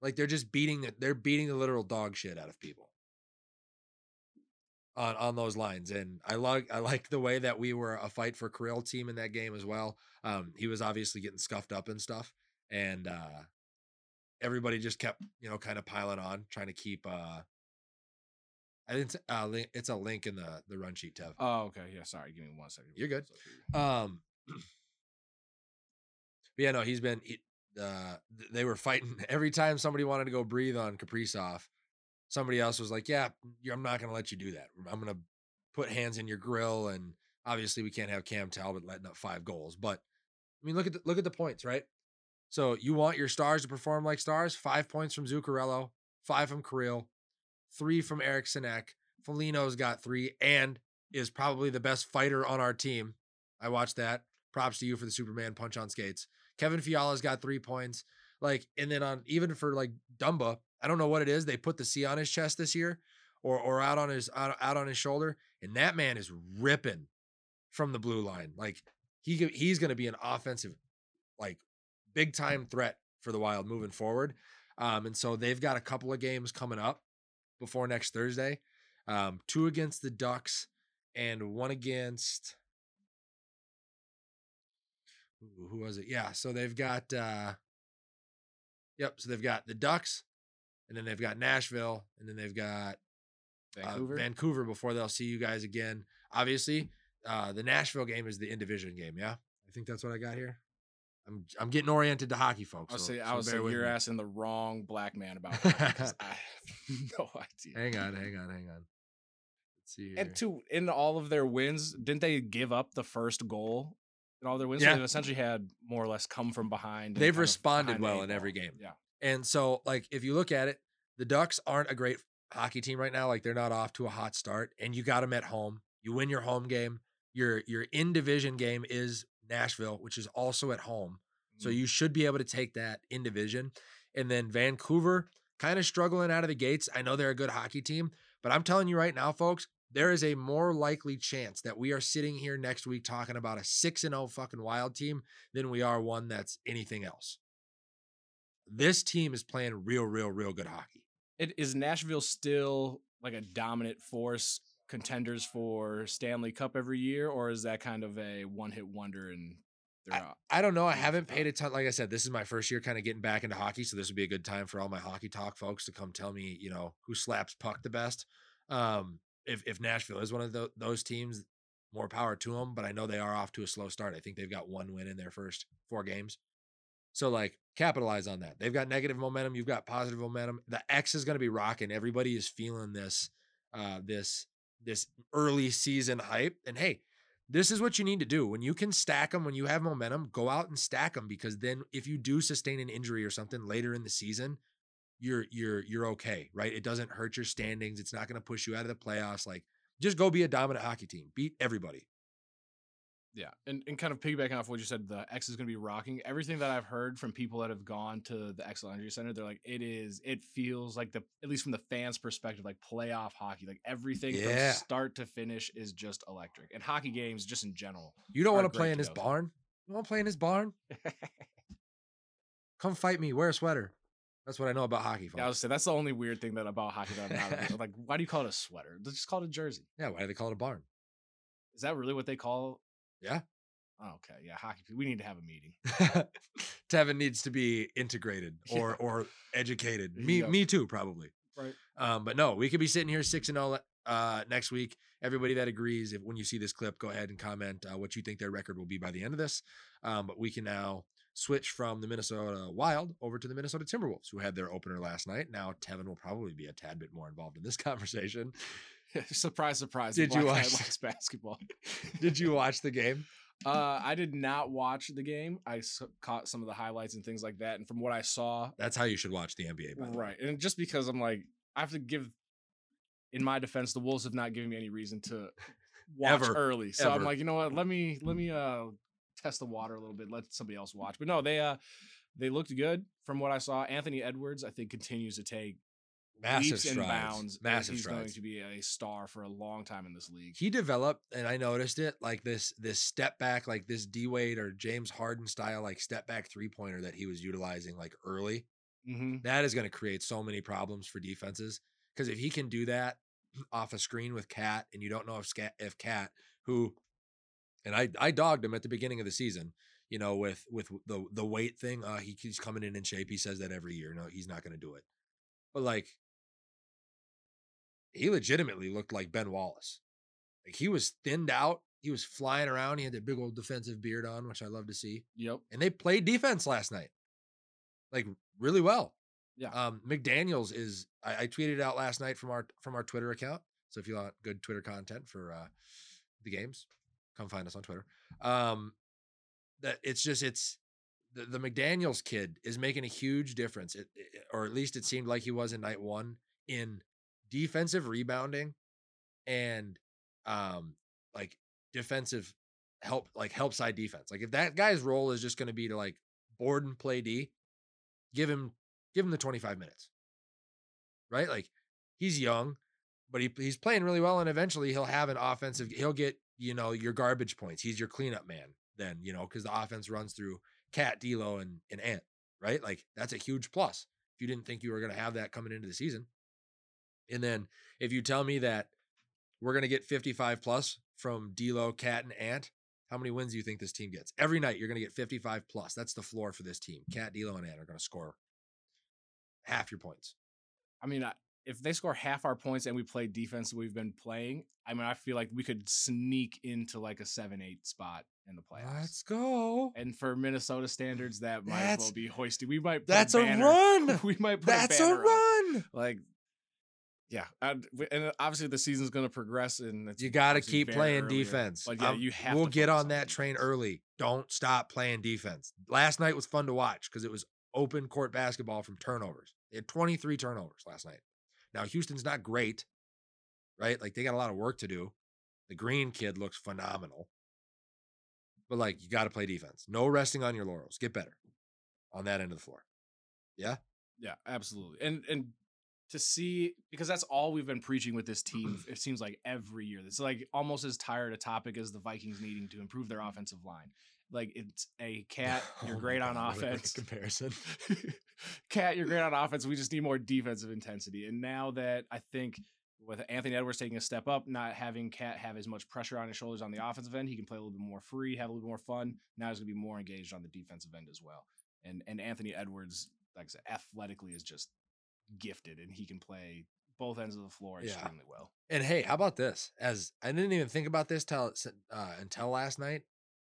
Like they're just beating the they're beating the literal dog shit out of people on on those lines. And I like I like the way that we were a fight for Kirill team in that game as well. Um, he was obviously getting scuffed up and stuff, and uh, everybody just kept you know kind of piling on, trying to keep. uh I didn't. Uh, it's a link in the the run sheet, Tev. Oh, okay. Yeah, sorry. Give me one second. You're good. Um, but yeah, no, he's been. He, uh, they were fighting every time somebody wanted to go breathe on Kaprizov. Somebody else was like, "Yeah, I'm not going to let you do that. I'm going to put hands in your grill." And obviously, we can't have Cam Talbot letting up five goals. But I mean, look at the, look at the points, right? So you want your stars to perform like stars? Five points from Zuccarello, five from Kirill, three from Eriksson Ek. Foligno's got three and is probably the best fighter on our team. I watched that. Props to you for the Superman punch on skates. Kevin Fiala's got three points. Like, and then on even for like Dumba, I don't know what it is. They put the C on his chest this year, or or out on his out, out on his shoulder, and that man is ripping from the blue line. Like he he's going to be an offensive, like big time threat for the Wild moving forward. Um, and so they've got a couple of games coming up before next Thursday. Um, two against the Ducks and one against who was it? Yeah, so they've got uh Yep, so they've got the Ducks and then they've got Nashville and then they've got uh, Vancouver. Vancouver before they'll see you guys again. Obviously, uh the Nashville game is the in division game, yeah? I think that's what I got here. I'm I'm getting oriented to hockey folks. I'll say so I was bear saying you're me. asking the wrong black man about that I have no idea. Hang on, hang on, hang on. Let's see here. And two, in all of their wins, didn't they give up the first goal in all their wins. Yeah. So they've essentially had more or less come from behind. They've responded behind well in every game. Yeah. And so, like, if you look at it, the Ducks aren't a great hockey team right now. Like, they're not off to a hot start, and you got them at home. You win your home game. Your your in division game is Nashville, which is also at home. So Mm. you should be able to take that in division. And then Vancouver, kind of struggling out of the gates. I know they're a good hockey team, but I'm telling you right now, folks, there is a more likely chance that we are sitting here next week talking about a 6 and 0 fucking wild team than we are one that's anything else. This team is playing real, real, real good hockey. It is Nashville still like a dominant force contenders for Stanley Cup every year, or is that kind of a one hit wonder and they're out? I don't know. I haven't paid a ton. Like I said, this is my first year kind of getting back into hockey. So this would be a good time for all my hockey talk folks to come tell me, you know, who slaps puck the best. Um, if, if Nashville is one of tho- those teams, more power to them. But I know they are off to a slow start. I think they've got one win in their first four games. So like capitalize on that. They've got negative momentum. You've got positive momentum. The X is going to be rocking. Everybody is feeling this, uh, this, this early season hype. And hey, this is what you need to do when you can stack them when you have momentum go out and stack them because then if you do sustain an injury or something later in the season you're you're you're okay right it doesn't hurt your standings it's not going to push you out of the playoffs like just go be a dominant hockey team beat everybody Yeah, and, and kind of piggybacking off what you said, the X is going to be rocking. Everything that I've heard from people that have gone to the Xcel Energy Center, they're like, it is, it feels like the, at least from the fans' perspective, like playoff hockey. Like everything Yeah. from start to finish is just electric. And hockey games, just in general. you don't want to play in his barn you want to play in his barn come fight me wear a sweater that's what i know about hockey folks. Yeah, I was say that's the only weird thing that about hockey that I'm not like. Why do you call it a sweater? Just call it a jersey. yeah why do they call it a barn Is that really what they call? Yeah. Oh, okay. Yeah, hockey. We need to have a meeting. Tevin needs to be integrated or Yeah. or educated. Me me too probably. Right. Um, but no, we could be sitting here six and zero uh, next week. Everybody that agrees, if when you see this clip, go ahead and comment uh, what you think their record will be by the end of this. Um, but we can now switch from the Minnesota Wild over to the Minnesota Timberwolves, who had their opener last night. Now Tevin will probably be a tad bit more involved in this conversation. surprise, surprise. Did you Black watch- likes basketball? Did you watch the game? Uh, I did not watch the game. I s- caught some of the highlights and things like that, and from what I saw, That's how you should watch the NBA. By the way. right, and just because I'm like, I have to give. In my defense, the Wolves have not given me any reason to watch Ever. early, so I'm like, you know what? Let me let me uh test the water a little bit. Let somebody else watch. But no, they uh they looked good from what I saw. Anthony Edwards, I think, continues to take Massive leaps and strides. bounds. Massive he's going to be a star for a long time in this league. he developed and i noticed it like this this step back like this d wade or james harden style like step back three pointer that he was utilizing like early hmm that is going to create so many problems for defenses because if he can do that off a screen with cat and you don't know if Scat, if cat who and i i dogged him at the beginning of the season you know with with the the weight thing uh he, he's coming in in shape he says that every year no he's not going to do it but like he legitimately looked like Ben Wallace. Like he was thinned out. He was flying around. He had that big old defensive beard on, which I love to see. Yep. And they played defense last night, like really well. Yeah. Um, McDaniel's is. I, I tweeted out last night from our from our Twitter account. So if you want good Twitter content for uh, the games, come find us on Twitter. Um, that it's just it's the, the McDaniel's kid is making a huge difference, it, it- or at least it seemed like he was in night one in defensive rebounding and um like defensive help like help side defense. Like if that guy's role is just going to be to like board and play D, give him give him the 25 minutes. Right? Like he's young, but he, he's playing really well and eventually he'll have an offensive he'll get, you know, your garbage points. He's your cleanup man then, you know, cuz the offense runs through Cat, D'Lo and and Ant, right? Like that's a huge plus. If you didn't think you were going to have that coming into the season. And then if you tell me that we're going to get 55 plus from D'Lo, Cat, and Ant, how many wins do you think this team gets? Every night you're going to get 55 plus. That's the floor for this team. Cat, D'Lo, and Ant are going to score half your points. I mean, if they score half our points and we play defense we've been playing, I mean, I feel like we could sneak into like a seven-eight spot in the playoffs. Let's go. and for Minnesota standards, that might as well be hoisty. We might. That's a banner- run. We might. Put That's a, a banner up. run. Like Yeah, I'd- and obviously the season's going to progress, and it's You got to keep playing earlier, defense. But yeah, Um, you have. We'll get on that train early. Don't stop playing defense. Last night was fun to watch because it was open court basketball from turnovers. They had 23 turnovers last night. Now Houston's not great, right? Like they got a lot of work to do. The Green kid looks phenomenal. But like you got to play defense. No resting on your laurels. Get better on that end of the floor. Yeah. Yeah, absolutely. And and to see because that's all we've been preaching with this team. it seems like every year. It's like almost as tired a topic as the Vikings needing to improve their offensive line. Like it's a cat. You're Oh great on God, offense. Comparison. Cat, you're great on offense. We just need more defensive intensity. And now that I think with Anthony Edwards taking a step up, not having Cat have as much pressure on his shoulders on the offensive end, he can play a little bit more free, have a little bit more fun. Now he's gonna be more engaged on the defensive end as well. And and Anthony Edwards, like I said, athletically is just gifted and he can play both ends of the floor Yeah. extremely well. And hey, how about this? As I didn't even think about this till uh, until last night.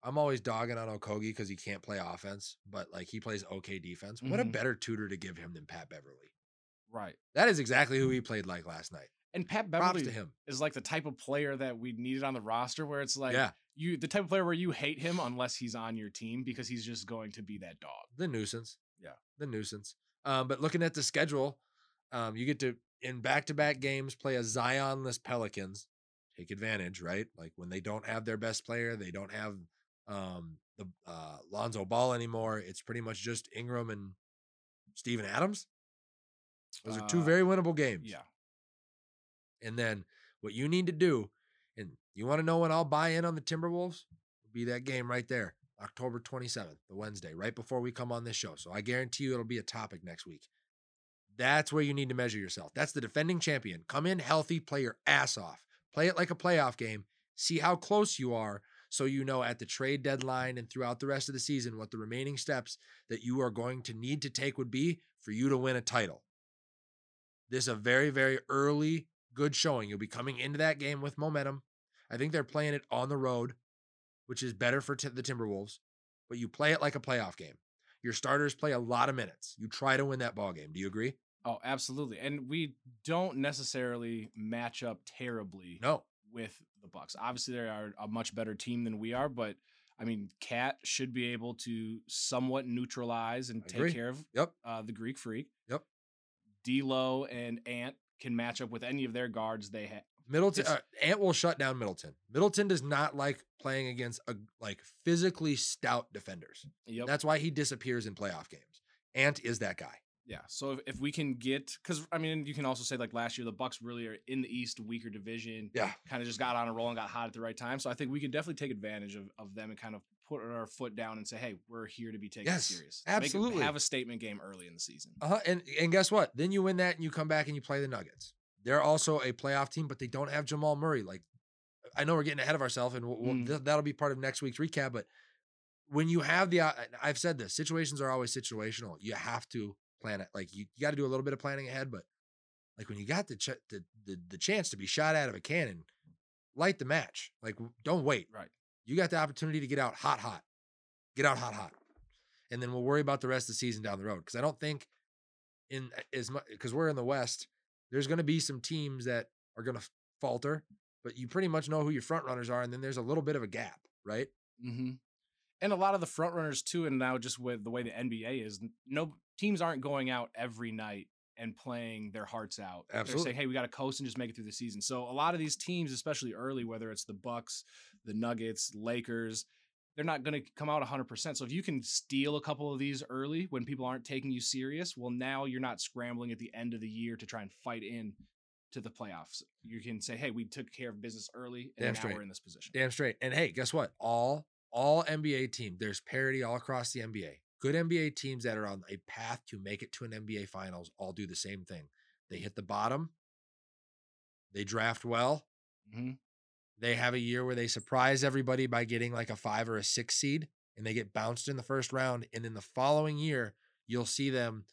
I'm always dogging on Okogie because he can't play offense, but like he plays okay defense. What a Mhm. better tutor to give him than Pat Beverley. Right. That is exactly who he played like last night. And Pat Props Beverley to him. is like the type of player that we needed on the roster where it's like yeah, you the type of player where you hate him unless he's on your team because he's just going to be that dog. the nuisance. Yeah. the nuisance. Um, but looking at the schedule, um, you get to in back-to-back games play a Zionless Pelicans. Take advantage, right? Like when they don't have their best player, they don't have um, the uh, Lonzo Ball anymore. It's pretty much just Ingram and Steven Adams. Those are two Uh, very winnable games. Yeah. And then what you need to do, and you want to know when I'll buy in on the Timberwolves, will be that game right there, October 27th, the Wednesday, right before we come on this show. So I guarantee you it'll be a topic next week. That's where you need to measure yourself. That's the defending champion. Come in healthy, play your ass off. Play it like a playoff game. See how close you are so you know at the trade deadline and throughout the rest of the season what the remaining steps that you are going to need to take would be for you to win a title. This is a very, very early good showing. You'll be coming into that game with momentum. I think they're playing it on the road, which is better for t- the Timberwolves, but you play it like a playoff game. Your starters play a lot of minutes. You try to win that ball game. Do you agree? Oh, absolutely. And we don't necessarily match up terribly No. with the Bucks. Obviously, they are a much better team than we are, but I mean, Cat should be able to somewhat neutralize and I take agree. care of Yep. uh, the Greek Freak. Yep. D'Lo and Ant can match up with any of their guards they have. Middleton uh, Ant will shut down Middleton. Middleton does not like playing against a like physically stout defenders. Yep. That's why he disappears in playoff games. Ant is that guy. Yeah. So if, if we can get, because I mean, you can also say like last year, the Bucks really are in the East, weaker division. Yeah. Kind of just got on a roll and got hot at the right time. So I think we can definitely take advantage of, of them and kind of put our foot down and say, hey, we're here to be taken Yes, serious. Make absolutely. have a statement game early in the season. Uh-huh. And and guess what? Then you win that and you come back and you play the Nuggets. They're also a playoff team, but they don't have Jamal Murray. Like I know we're getting ahead of ourselves, and we'll, Mm. th- that'll be part of next week's recap. But when you have the, uh, I've said this: situations are always situational. You have to plan it. Like you, you got to do a little bit of planning ahead, but like when you got the, ch- the the the chance to be shot out of a cannon, light the match. Like don't wait. Right. You got the opportunity to get out hot, hot, get out hot, hot, and then we'll worry about the rest of the season down the road. Because I don't think in as much because we're in the West, there's going to be some teams that are going to falter, but you pretty much know who your front runners are, and then there's a little bit of a gap, right? Mm-hmm. And a lot of the front runners too, and now just with the way the NBA is, no teams aren't going out every night and playing their hearts out. They're Absolutely. saying, "Hey, we got to coast and just make it through the season." So a lot of these teams, especially early, whether it's the Bucks, the Nuggets, Lakers, they're not going to come out 100%. So if you can steal a couple of these early when people aren't taking you serious, well, now you're not scrambling at the end of the year to try and fight in to the playoffs. You can say, "Hey, we took care of business early, and Damn now straight. we're in this position." Damn straight. And hey, guess what? All all NBA team, there's parity all across the NBA. Good NBA teams that are on a path to make it to an NBA finals all do the same thing. They hit the bottom. They draft well. hmm They have a year where they surprise everybody by getting like a five or a six seed and they get bounced in the first round. And in the following year, you'll see them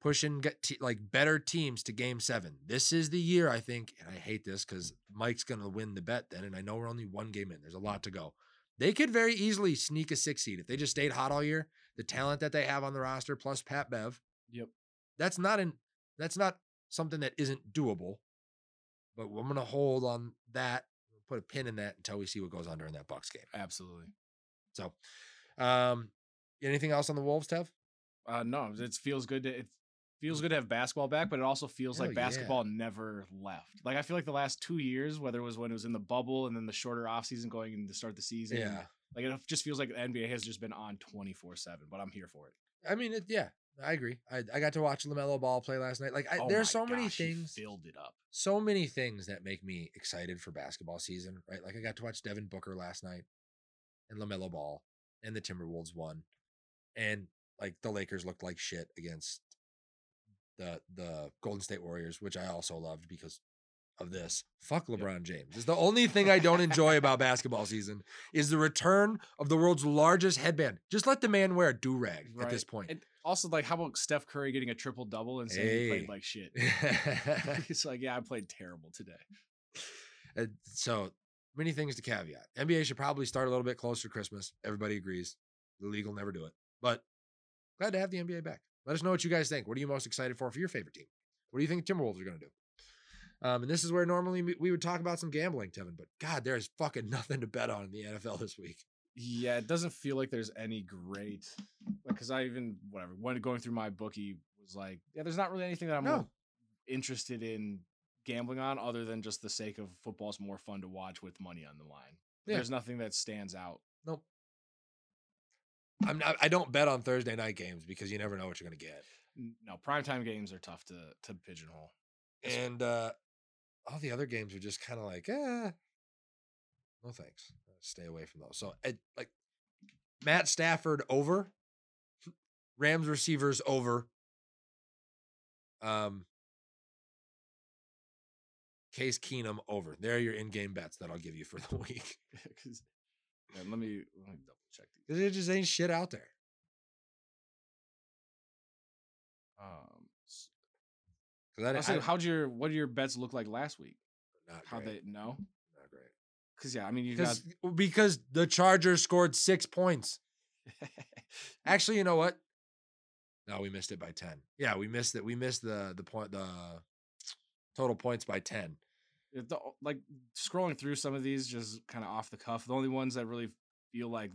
pushing get te- like better teams to game seven. This is the year, I think, and I hate this because Mike's going to win the bet then. And I know we're only one game in, there's a lot to go. They could very easily sneak a six seed if they just stayed hot all year. The talent that they have on the roster plus Pat Bev, Yep. that's not in that's not something that isn't doable. But I'm gonna hold on that, put a pin in that until we see what goes on during that Bucks game. Absolutely. So, um, anything else on the Wolves, Tev? Uh, no, it feels good to it feels good to have basketball back, but it also feels Hell like yeah. basketball never left. Like I feel like the last two years, whether it was when it was in the bubble and then the shorter off season going into the start of the season, Yeah, like it just feels like the NBA has just been on twenty four seven. But I'm here for it. I mean, it, yeah, I agree. I, I got to watch Lamelo Ball play last night. Like, I, Oh there's so many gosh, he things. filled it up. so many things that make me excited for basketball season, right? Like I got to watch Devin Booker last night and LaMelo Ball and the Timberwolves won. And like the Lakers looked like shit against the the Golden State Warriors, which I also loved because of this. Fuck LeBron James. Is the only thing I don't enjoy about basketball season is the return of the world's largest headband. Just let the man wear a do-rag at this point. And also, like, how about Steph Curry getting a triple double and saying he played like shit? He's like, yeah, I played terrible today. Uh, so many things to caveat. NBA should probably start a little bit closer to Christmas. Everybody agrees. The league will never do it. But glad to have the NBA back. Let us know what you guys think. What are you most excited for for your favorite team? What do you think Timberwolves are going to do? Um, and this is where normally we- would talk about some gambling, Tevin. But God, there's fucking nothing to bet on in the NFL this week. Yeah, it doesn't feel like there's any great, like, because I even whatever when going through my bookie was like, yeah, there's not really anything that I'm No. interested in gambling on other than just the sake of football's more fun to watch with money on the line. Yeah. There's nothing that stands out. Nope. I'm not. I don't bet on Thursday night games because you never know what you're going to get. No, primetime games are tough to to pigeonhole. And uh all the other games are just kind of like, eh, no thanks. Stay away from those. So, it, like Matt Stafford over, Rams receivers over, um, Case Keenum over. There are your in-game bets that I'll give you for the week. let me let me double check these. because there just ain't shit out there. Um, 'Cause I, I, how'd your what do your bets look like last week? not How they no? Because yeah, I mean you got Because the Chargers scored six points. Actually, you know what? No, we missed it by 10. Yeah, we missed it. We missed the the point the total points by 10. It- the, like scrolling through some of these just kind of off the cuff. The only ones that really feel like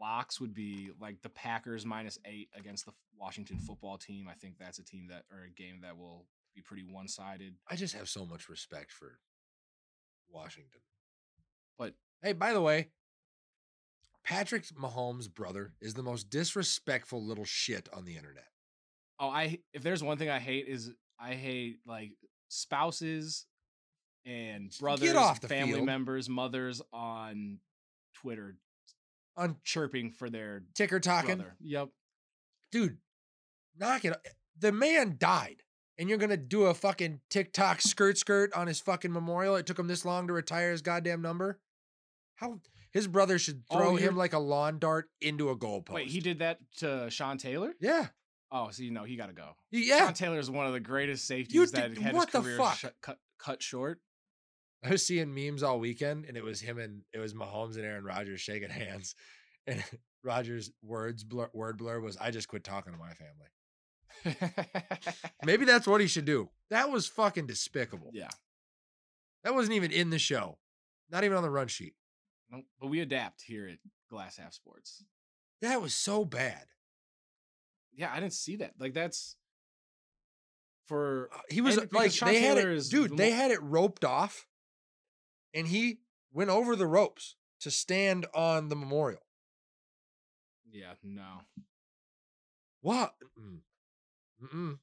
locks would be like the Packers minus eight against the Washington football team. I think that's a team that or a game that will be pretty one sided. I just have so much respect for Washington. But Hey, by the way, Patrick Mahomes' brother is the most disrespectful little shit on the internet. oh, I if there's one thing I hate is I hate like spouses and brothers, get off the family field. members, mothers on Twitter On chirping for their ticker talking, brother. Yep. dude, knock it. o- eh, The man died, and you're gonna do a fucking TikTok skirt skirt on his fucking memorial. It took him this long to retire his goddamn number. How his brother should Oh, throw you're- him like a lawn dart into a goalpost. Wait, he did that to Sean Taylor? Yeah, Oh, so you know he got to go. yeah. Sean Taylor is one of the greatest safeties that did- had what his career fuck? sh- cut cut short. I was seeing memes all weekend, and it was him and it was Mahomes and Aaron Rodgers shaking hands, and Rodgers' words blur, word blur was, "I just quit talking to my family." Maybe that's what he should do. That was fucking despicable. yeah, That wasn't even in the show, not even on the run sheet. But we adapt here at Glass Half Sports. That was so bad. Yeah, I didn't see that. Like that's for Uh, He was And like they had it, dude. the They mo- had it roped off, and he went over the ropes to stand on the memorial. yeah no. What? Mm. Mm-mm.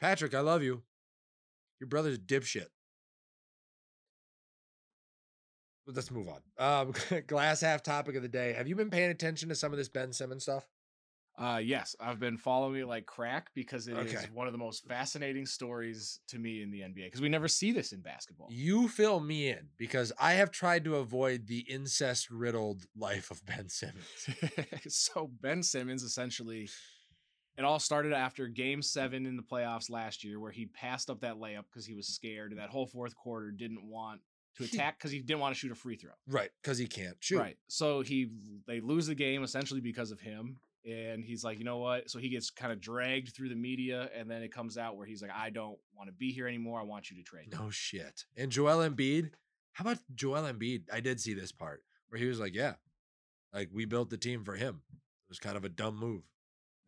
Patrick, I love you. Your brother's a dipshit. Let's move on. Um, glass half topic of the day. Have you been paying attention to some of this Ben Simmons stuff? Uh yes, I've been following it like crack because it is Okay. one of the most fascinating stories to me in the NBA because we never see this in basketball. You fill me in because I have tried to avoid the incest riddled life of Ben Simmons. so Ben Simmons essentially it all started after game 7 in the playoffs last year where he passed up that layup because he was scared and that whole fourth quarter didn't want to attack because he didn't want to shoot a free throw. Right, because he can't shoot. Right. So he they lose the game essentially because of him And he's like, you know what? So he gets kind of dragged through the media, and then it comes out where he's like, I don't want to be here anymore. I want you to trade. No shit. And Joel Embiid, how about Joel Embiid? I did see this part where he was like, "Yeah, like we built the team for him. It was kind of a dumb move.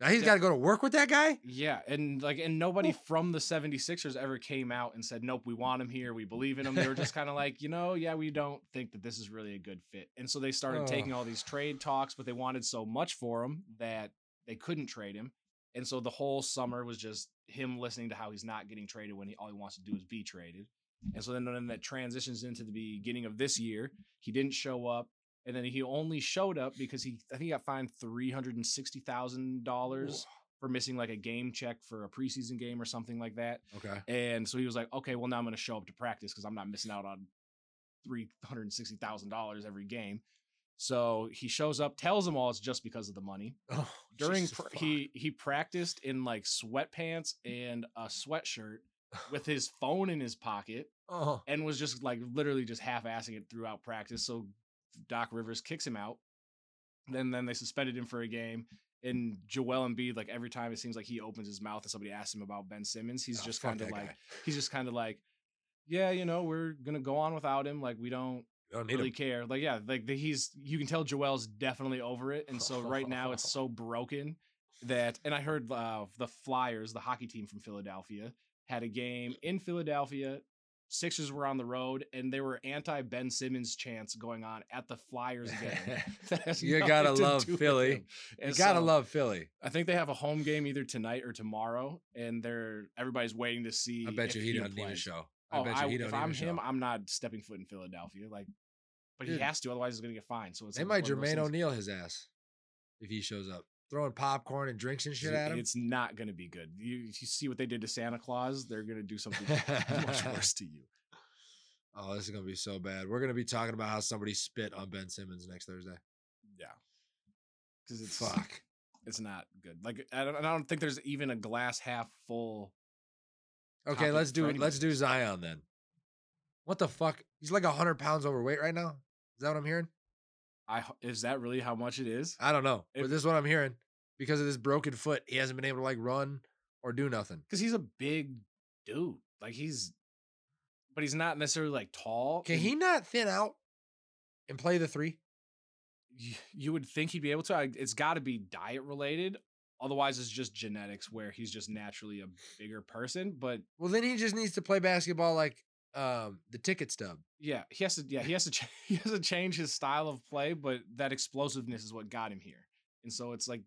Now he's got to go to work with that guy. Yeah, and like and nobody from the 76ers ever came out and said, Nope, we want him here, we believe in him. They were just kind of like, you know, yeah, we don't think that this is really a good fit. And so they started taking all these trade talks, but they wanted so much for him that they couldn't trade him. And so the whole summer was just him listening to how he's not getting traded when he all he wants to do is be traded. And so then, then that transitions into the beginning of this year. He didn't show up. And then he only showed up because he I think he got fined three hundred and sixty thousand dollars for missing like a game check for a preseason game or something like that. Okay. And so he was like, okay, well now I'm going to show up to practice because I'm not missing out on three hundred and sixty thousand dollars every game. So he shows up, tells them all it's just because of the money. Oh, During he he practiced in like sweatpants and a sweatshirt with his phone in his pocket oh, and was just like literally just half-assing it throughout practice. So Doc Rivers kicks him out. Then then they suspended him for a game. And Joel Embiid, like every time it seems like he opens his mouth and somebody asks him about Ben Simmons, he's Oh, just kind of like guy. he's just kind of like, yeah, you know, we're gonna go on without him. Like we don't don't really him. care. Like yeah, like the, he's you can tell Joel's definitely over it, and so right now it's so broken that. And I heard uh, the Flyers, the hockey team from Philadelphia, had a game in Philadelphia. Sixers were on the road, and there were anti Ben Simmons chants going on at the Flyers game. You gotta to love Philly. You gotta so- love Philly. I think they have a home game either tonight or tomorrow, and they're everybody's waiting to see. I bet if you he doesn't even plays. show. I Oh, bet I, you he if don't I'm even him, show. I'm not stepping foot in Philadelphia. Like, but Dude. he has to, otherwise he's gonna get fined. So it's They like might one of those Jermaine O'Neal his ass if he shows up, throwing popcorn and drinks and shit at him. It's not gonna be good. You, you see what they did to Santa Claus? They're gonna do something much worse to you. Oh, this is gonna be so bad. We're gonna be talking about how somebody spit on Ben Simmons next Thursday. Yeah, because it's Fuck. it's not good. Like I don't, I don't think there's even a glass half full. Okay, let's do let's do. Zion then. What the fuck? He's like hundred pounds overweight right now. Is that what I'm hearing? I is that really how much it is? I don't know, but this is what I'm hearing. Because of this broken foot, he hasn't been able to like run or do nothing. Because he's a big dude. Like he's, but he's not necessarily like tall. Can he not thin out and play the three? You would think he'd be able to. It's got to be diet related. Otherwise, it's just genetics where he's just naturally a bigger person. But Well, then he just needs to play basketball like um the ticket stub. yeah, he has to. Yeah, he has to. Ch- he has to change his style of play. But that explosiveness is what got him here. And so it's like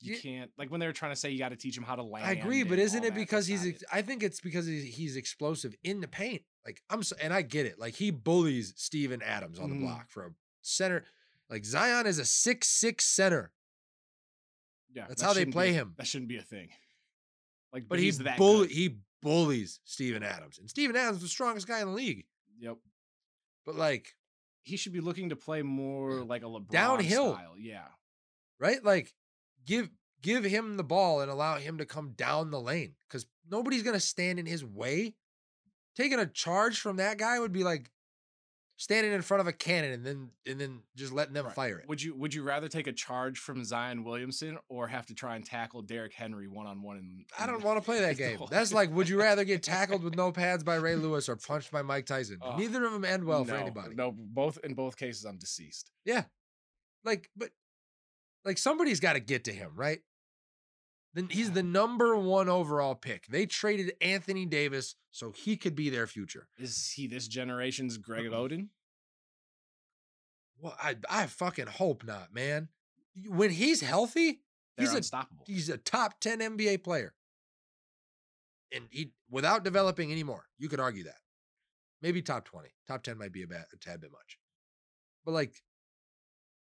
you Ye- can't like when they were trying to say you got to teach him how to land. I agree, but isn't it that, because he's? It. I think it's because he's, he's explosive in the paint. Like I'm, so, and I get it. Like he bullies Steven Adams on the Mhm. block for a center. Like Zion is a six six center, Yeah, That's that how they shouldn't be play him. That shouldn't be a thing. Like, but he's he that bully good. he bullies Steven Adams, and Steven Adams is the strongest guy in the league. Yep. But like, he should be looking to play more like a LeBron Downhill. style. Yeah. right? Like, give give him the ball and allow him to come down the lane because nobody's gonna stand in his way. Taking a charge from that guy would be like standing in front of a cannon and then and then just letting them Right. fire it. Would you would you rather take a charge from Zion Williamson or have to try and tackle Derrick Henry one on one? I don't want to play that game. That's like, would you rather get tackled with no pads by Ray Lewis or punched by Mike Tyson? Ugh. Neither of them end well for anybody. No, both in both cases, I'm deceased. Yeah. Like, but like somebody's got to get to him, right? Then he's the number one overall pick. They traded Anthony Davis so he could be their future. Is he this generation's Greg. Oden? Well, I I fucking hope not, man. When he's healthy, They're he's a unstoppable. he's a top 10 NBA player. And he without developing anymore. You could argue that. Maybe top 20. Top 10 might be a, bad, a tad bit much. But like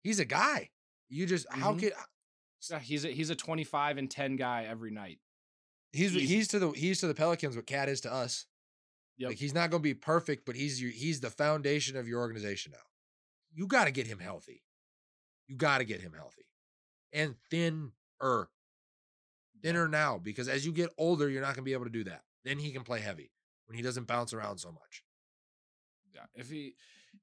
he's a guy. You just how Mhm. could Yeah, he's a he's a 25 and 10 guy every night. he's Easy. he's to the he's to the Pelicans what KAT is to us. Yep. Like he's not going to be perfect, but he's your he's the foundation of your organization now. You got to get him healthy. You got to get him healthy. And thinner. Thinner now because as you get older, you're not going to be able to do that. Then he can play heavy when he doesn't bounce around so much. Yeah, if he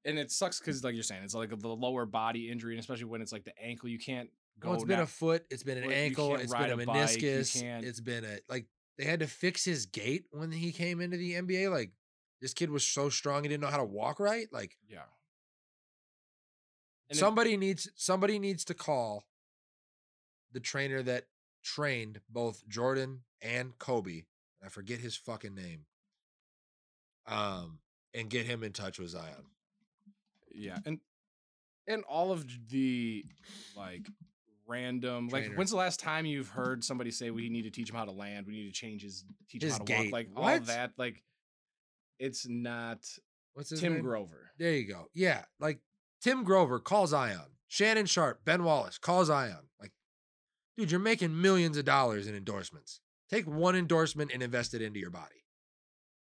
and it sucks because like you're saying, it's like the lower body injury, and especially when it's like the ankle, you can't go. Well, it's been now- a foot, it's been an you ankle, it's been a a meniscus, can't- it's been a like they had to fix his gait when he came into the NBA. Like this kid was so strong he didn't know how to walk right. Like yeah. And somebody needs somebody needs to call the trainer that trained both Jordan and Kobe. I forget his fucking name. Um, and get him in touch with Zion. Yeah, and and all of the like random like when's the last time you've heard somebody say we need to teach him how to land, we need to change his teach His him how to walk, like all What? of that, like it's not What's his Tim name? Grover. There you go. Yeah, like Tim Grover calls Zion. Shannon Sharpe, Ben Wallace calls Zion. Like, dude, you're making millions of dollars in endorsements. Take one endorsement and invest it into your body.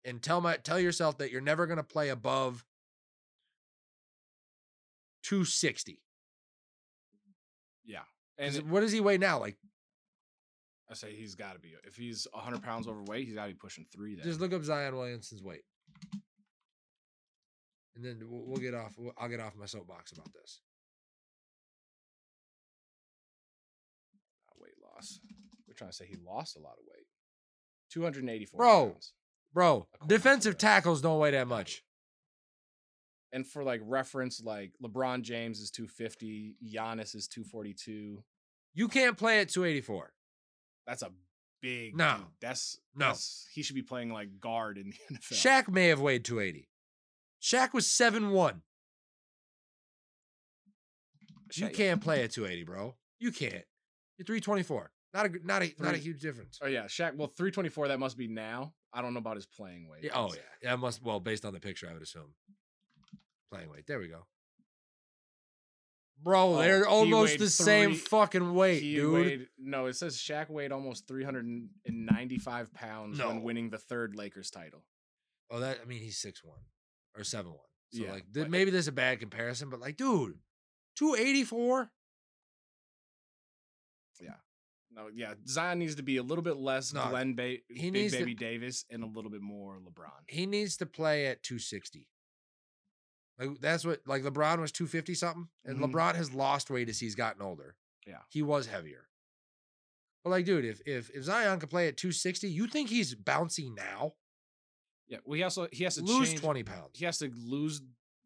And tell my tell yourself that you're never gonna play above 260. Yeah. and what does he weigh now? Like, I say he's got to be if he's hundred pounds overweight, he's got to be pushing three. Then just look up Zion Williamson's weight. And then we'll, we'll get off. we'll- I'll get off my soapbox about this. Weight loss. We're trying to say he lost a lot of weight. Two hundred eighty-four. Bro. pounds. Bro, defensive tackles don't weigh that much. And for like reference, like LeBron James is two fifty, Giannis is two forty-two. You can't play at 284. That's a big No. dude. That's No. that's- he should be playing like guard in the NFL. Shaq may have weighed 280. Shaq was 7 1. You can't play at 280, bro. You can't. You're 324. Not a not a not a huge difference. Oh yeah, Shaq. Well, three twenty-four. That must be now. I don't know about his playing weight. Yeah, oh yeah. That must well, based on the picture, I would assume. Playing weight. There we go. Bro, Oh, they're almost the same fucking weight, dude. weighed no. It says Shaq weighed almost three hundred and ninety-five pounds No. when winning the third Lakers title. Oh, that I mean he's six one or seven one. So Yeah, like th- maybe there's a bad comparison, but like, dude, 284? Yeah. No, yeah, Zion needs to be a little bit less No, Glen ba- he Big needs to- Baby Davis and a little bit more LeBron. he needs to play at 260. Like that's what like LeBron was 250 something, and Mhm. LeBron has lost weight as he's gotten older. Yeah. he was heavier. But like, dude, if if if Zion could play at 260, you think he's bouncy now? Yeah, well, he also he has to Lose change, 20 pounds. He has to lose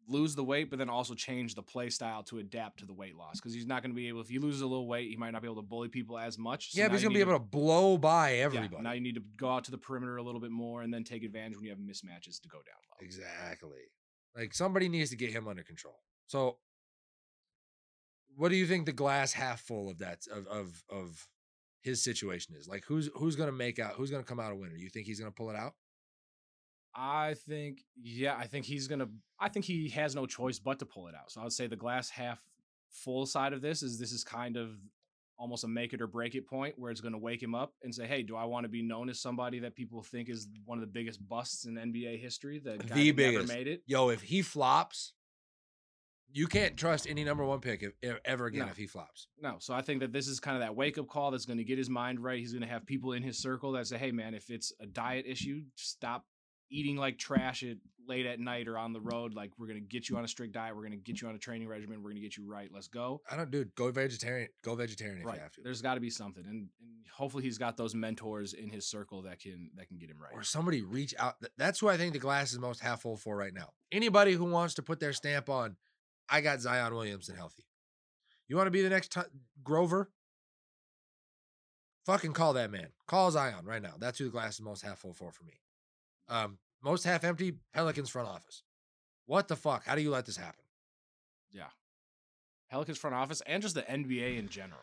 lose the weight, but then also change the play style to adapt to the weight loss because he's not going to be able. If he loses a little weight, he might not be able to bully people as much. so yeah, but he's gonna be able to blow by yeah, everybody. now you need to go out to the perimeter a little bit more and then take advantage when you have mismatches to go down low. Exactly. Like somebody needs to get him under control. So what do you think the glass half full of that of of of his situation is? Like who's who's gonna make out who's gonna come out a winner? You think he's gonna pull it out? I think, yeah, I think he's gonna. I think he has no choice but to pull it out. So I would say the glass half full side of this is this is kind of almost a make it or break it point where it's going to wake him up and say, "Hey, do I want to be known as somebody that people think is one of the biggest busts in NBA history? That guy The that never made it." Yo, if he flops, you can't trust any number one pick if, if- ever again No. if he flops. No, so I think that this is kind of that wake up call that's going to get his mind right. He's going to have people in his circle that say, "Hey, man, if it's a diet issue, stop eating like trash at late at night or on the road. Like we're going to get you on a strict diet. We're going to get you on a training regimen. We're going to get you right. Let's go." I don't dude, go vegetarian. Go vegetarian if right. you have to. There's got to be something, and, and hopefully he's got those mentors in his circle that can that can get him right. or somebody reach out. That's who I think the glass is most half full for right now. Anybody who wants to put their stamp on, I got Zion Williamson healthy. You want to be the next ti- Grover? Fucking call that man. Call Zion right now. That's who the glass is most half full for for me. Um, most half empty. Pelicans front office. What the fuck? How do you let this happen? Yeah. Pelicans front office and just the NBA in general.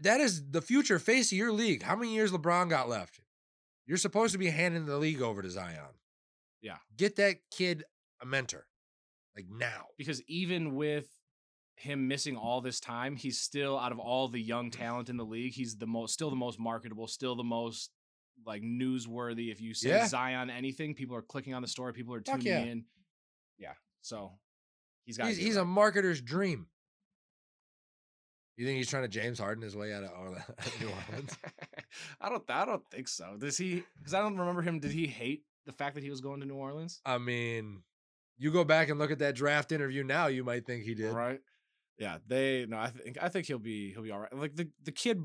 That is the future face of your league. How many years LeBron got left? You're supposed to be handing the league over to Zion. Yeah. Get that kid a mentor. Like now. because even with him missing all this time, he's still out of all the young talent in the league, he's the most still the most marketable, still the most like newsworthy. If you say Yeah. Zion anything, people are clicking on the story, people are tuning yeah. in. Yeah. So he's got He's, he's a marketer's dream. You think he's trying to James Harden his way out of New Orleans? I don't I don't think so. Does he because I don't remember him, did he hate the fact that he was going to New Orleans? I mean, you go back and look at that draft interview now, you might think he did. Right. Yeah, they no. I think I think he'll be he'll be all right. Like the the kid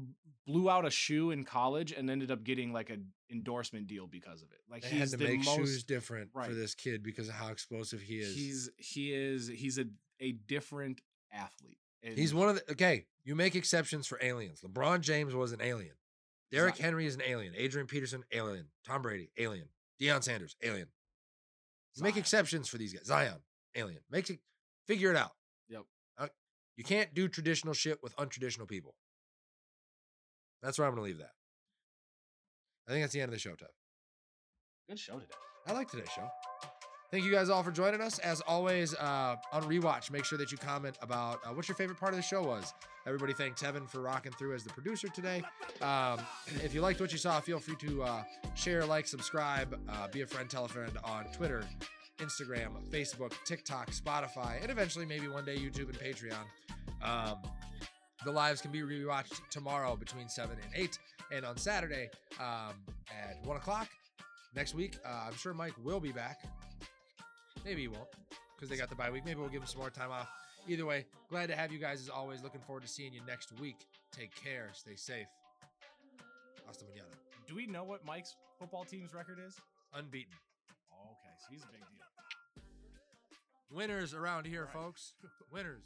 blew out a shoe in college and ended up getting like an endorsement deal because of it. Like They had to the make most shoes different for this kid because of how explosive he is. he's he is he's a a different athlete. And He's one of the okay. You make exceptions for aliens. LeBron James was an alien. Derrick Zion. Henry is an alien. Adrian Peterson, alien. Tom Brady, alien. Deion Sanders, alien. You make exceptions for these guys. Zion, alien. Makes it figure it out. You can't do traditional shit with untraditional people. That's where I'm gonna leave that. I think that's the end of the show, Tuff. good show today. I like today's show. Thank you guys all for joining us. As always, uh, on rewatch, make sure that you comment about uh, what your favorite part of the show was. Everybody thank Tevin for rocking through as the producer today. Um, if you liked what you saw, feel free to uh, share, like, subscribe, uh, be a friend, tell a friend on Twitter, Instagram, Facebook, TikTok, Spotify, and eventually maybe one day YouTube and Patreon. Um, the lives can be rewatched tomorrow between 7 and 8, and on Saturday um, at 1 o'clock. Next week, uh, I'm sure Mike will be back. Maybe he won't because they got the bye week. Maybe we'll give him some more time off. Either way, glad to have you guys as always. Looking forward to seeing you next week. Take care. Stay safe. Hasta mañana. Do we know what Mike's football team's record is? Unbeaten. Okay, so he's a big deal. Winners around here, Right. folks. Winners.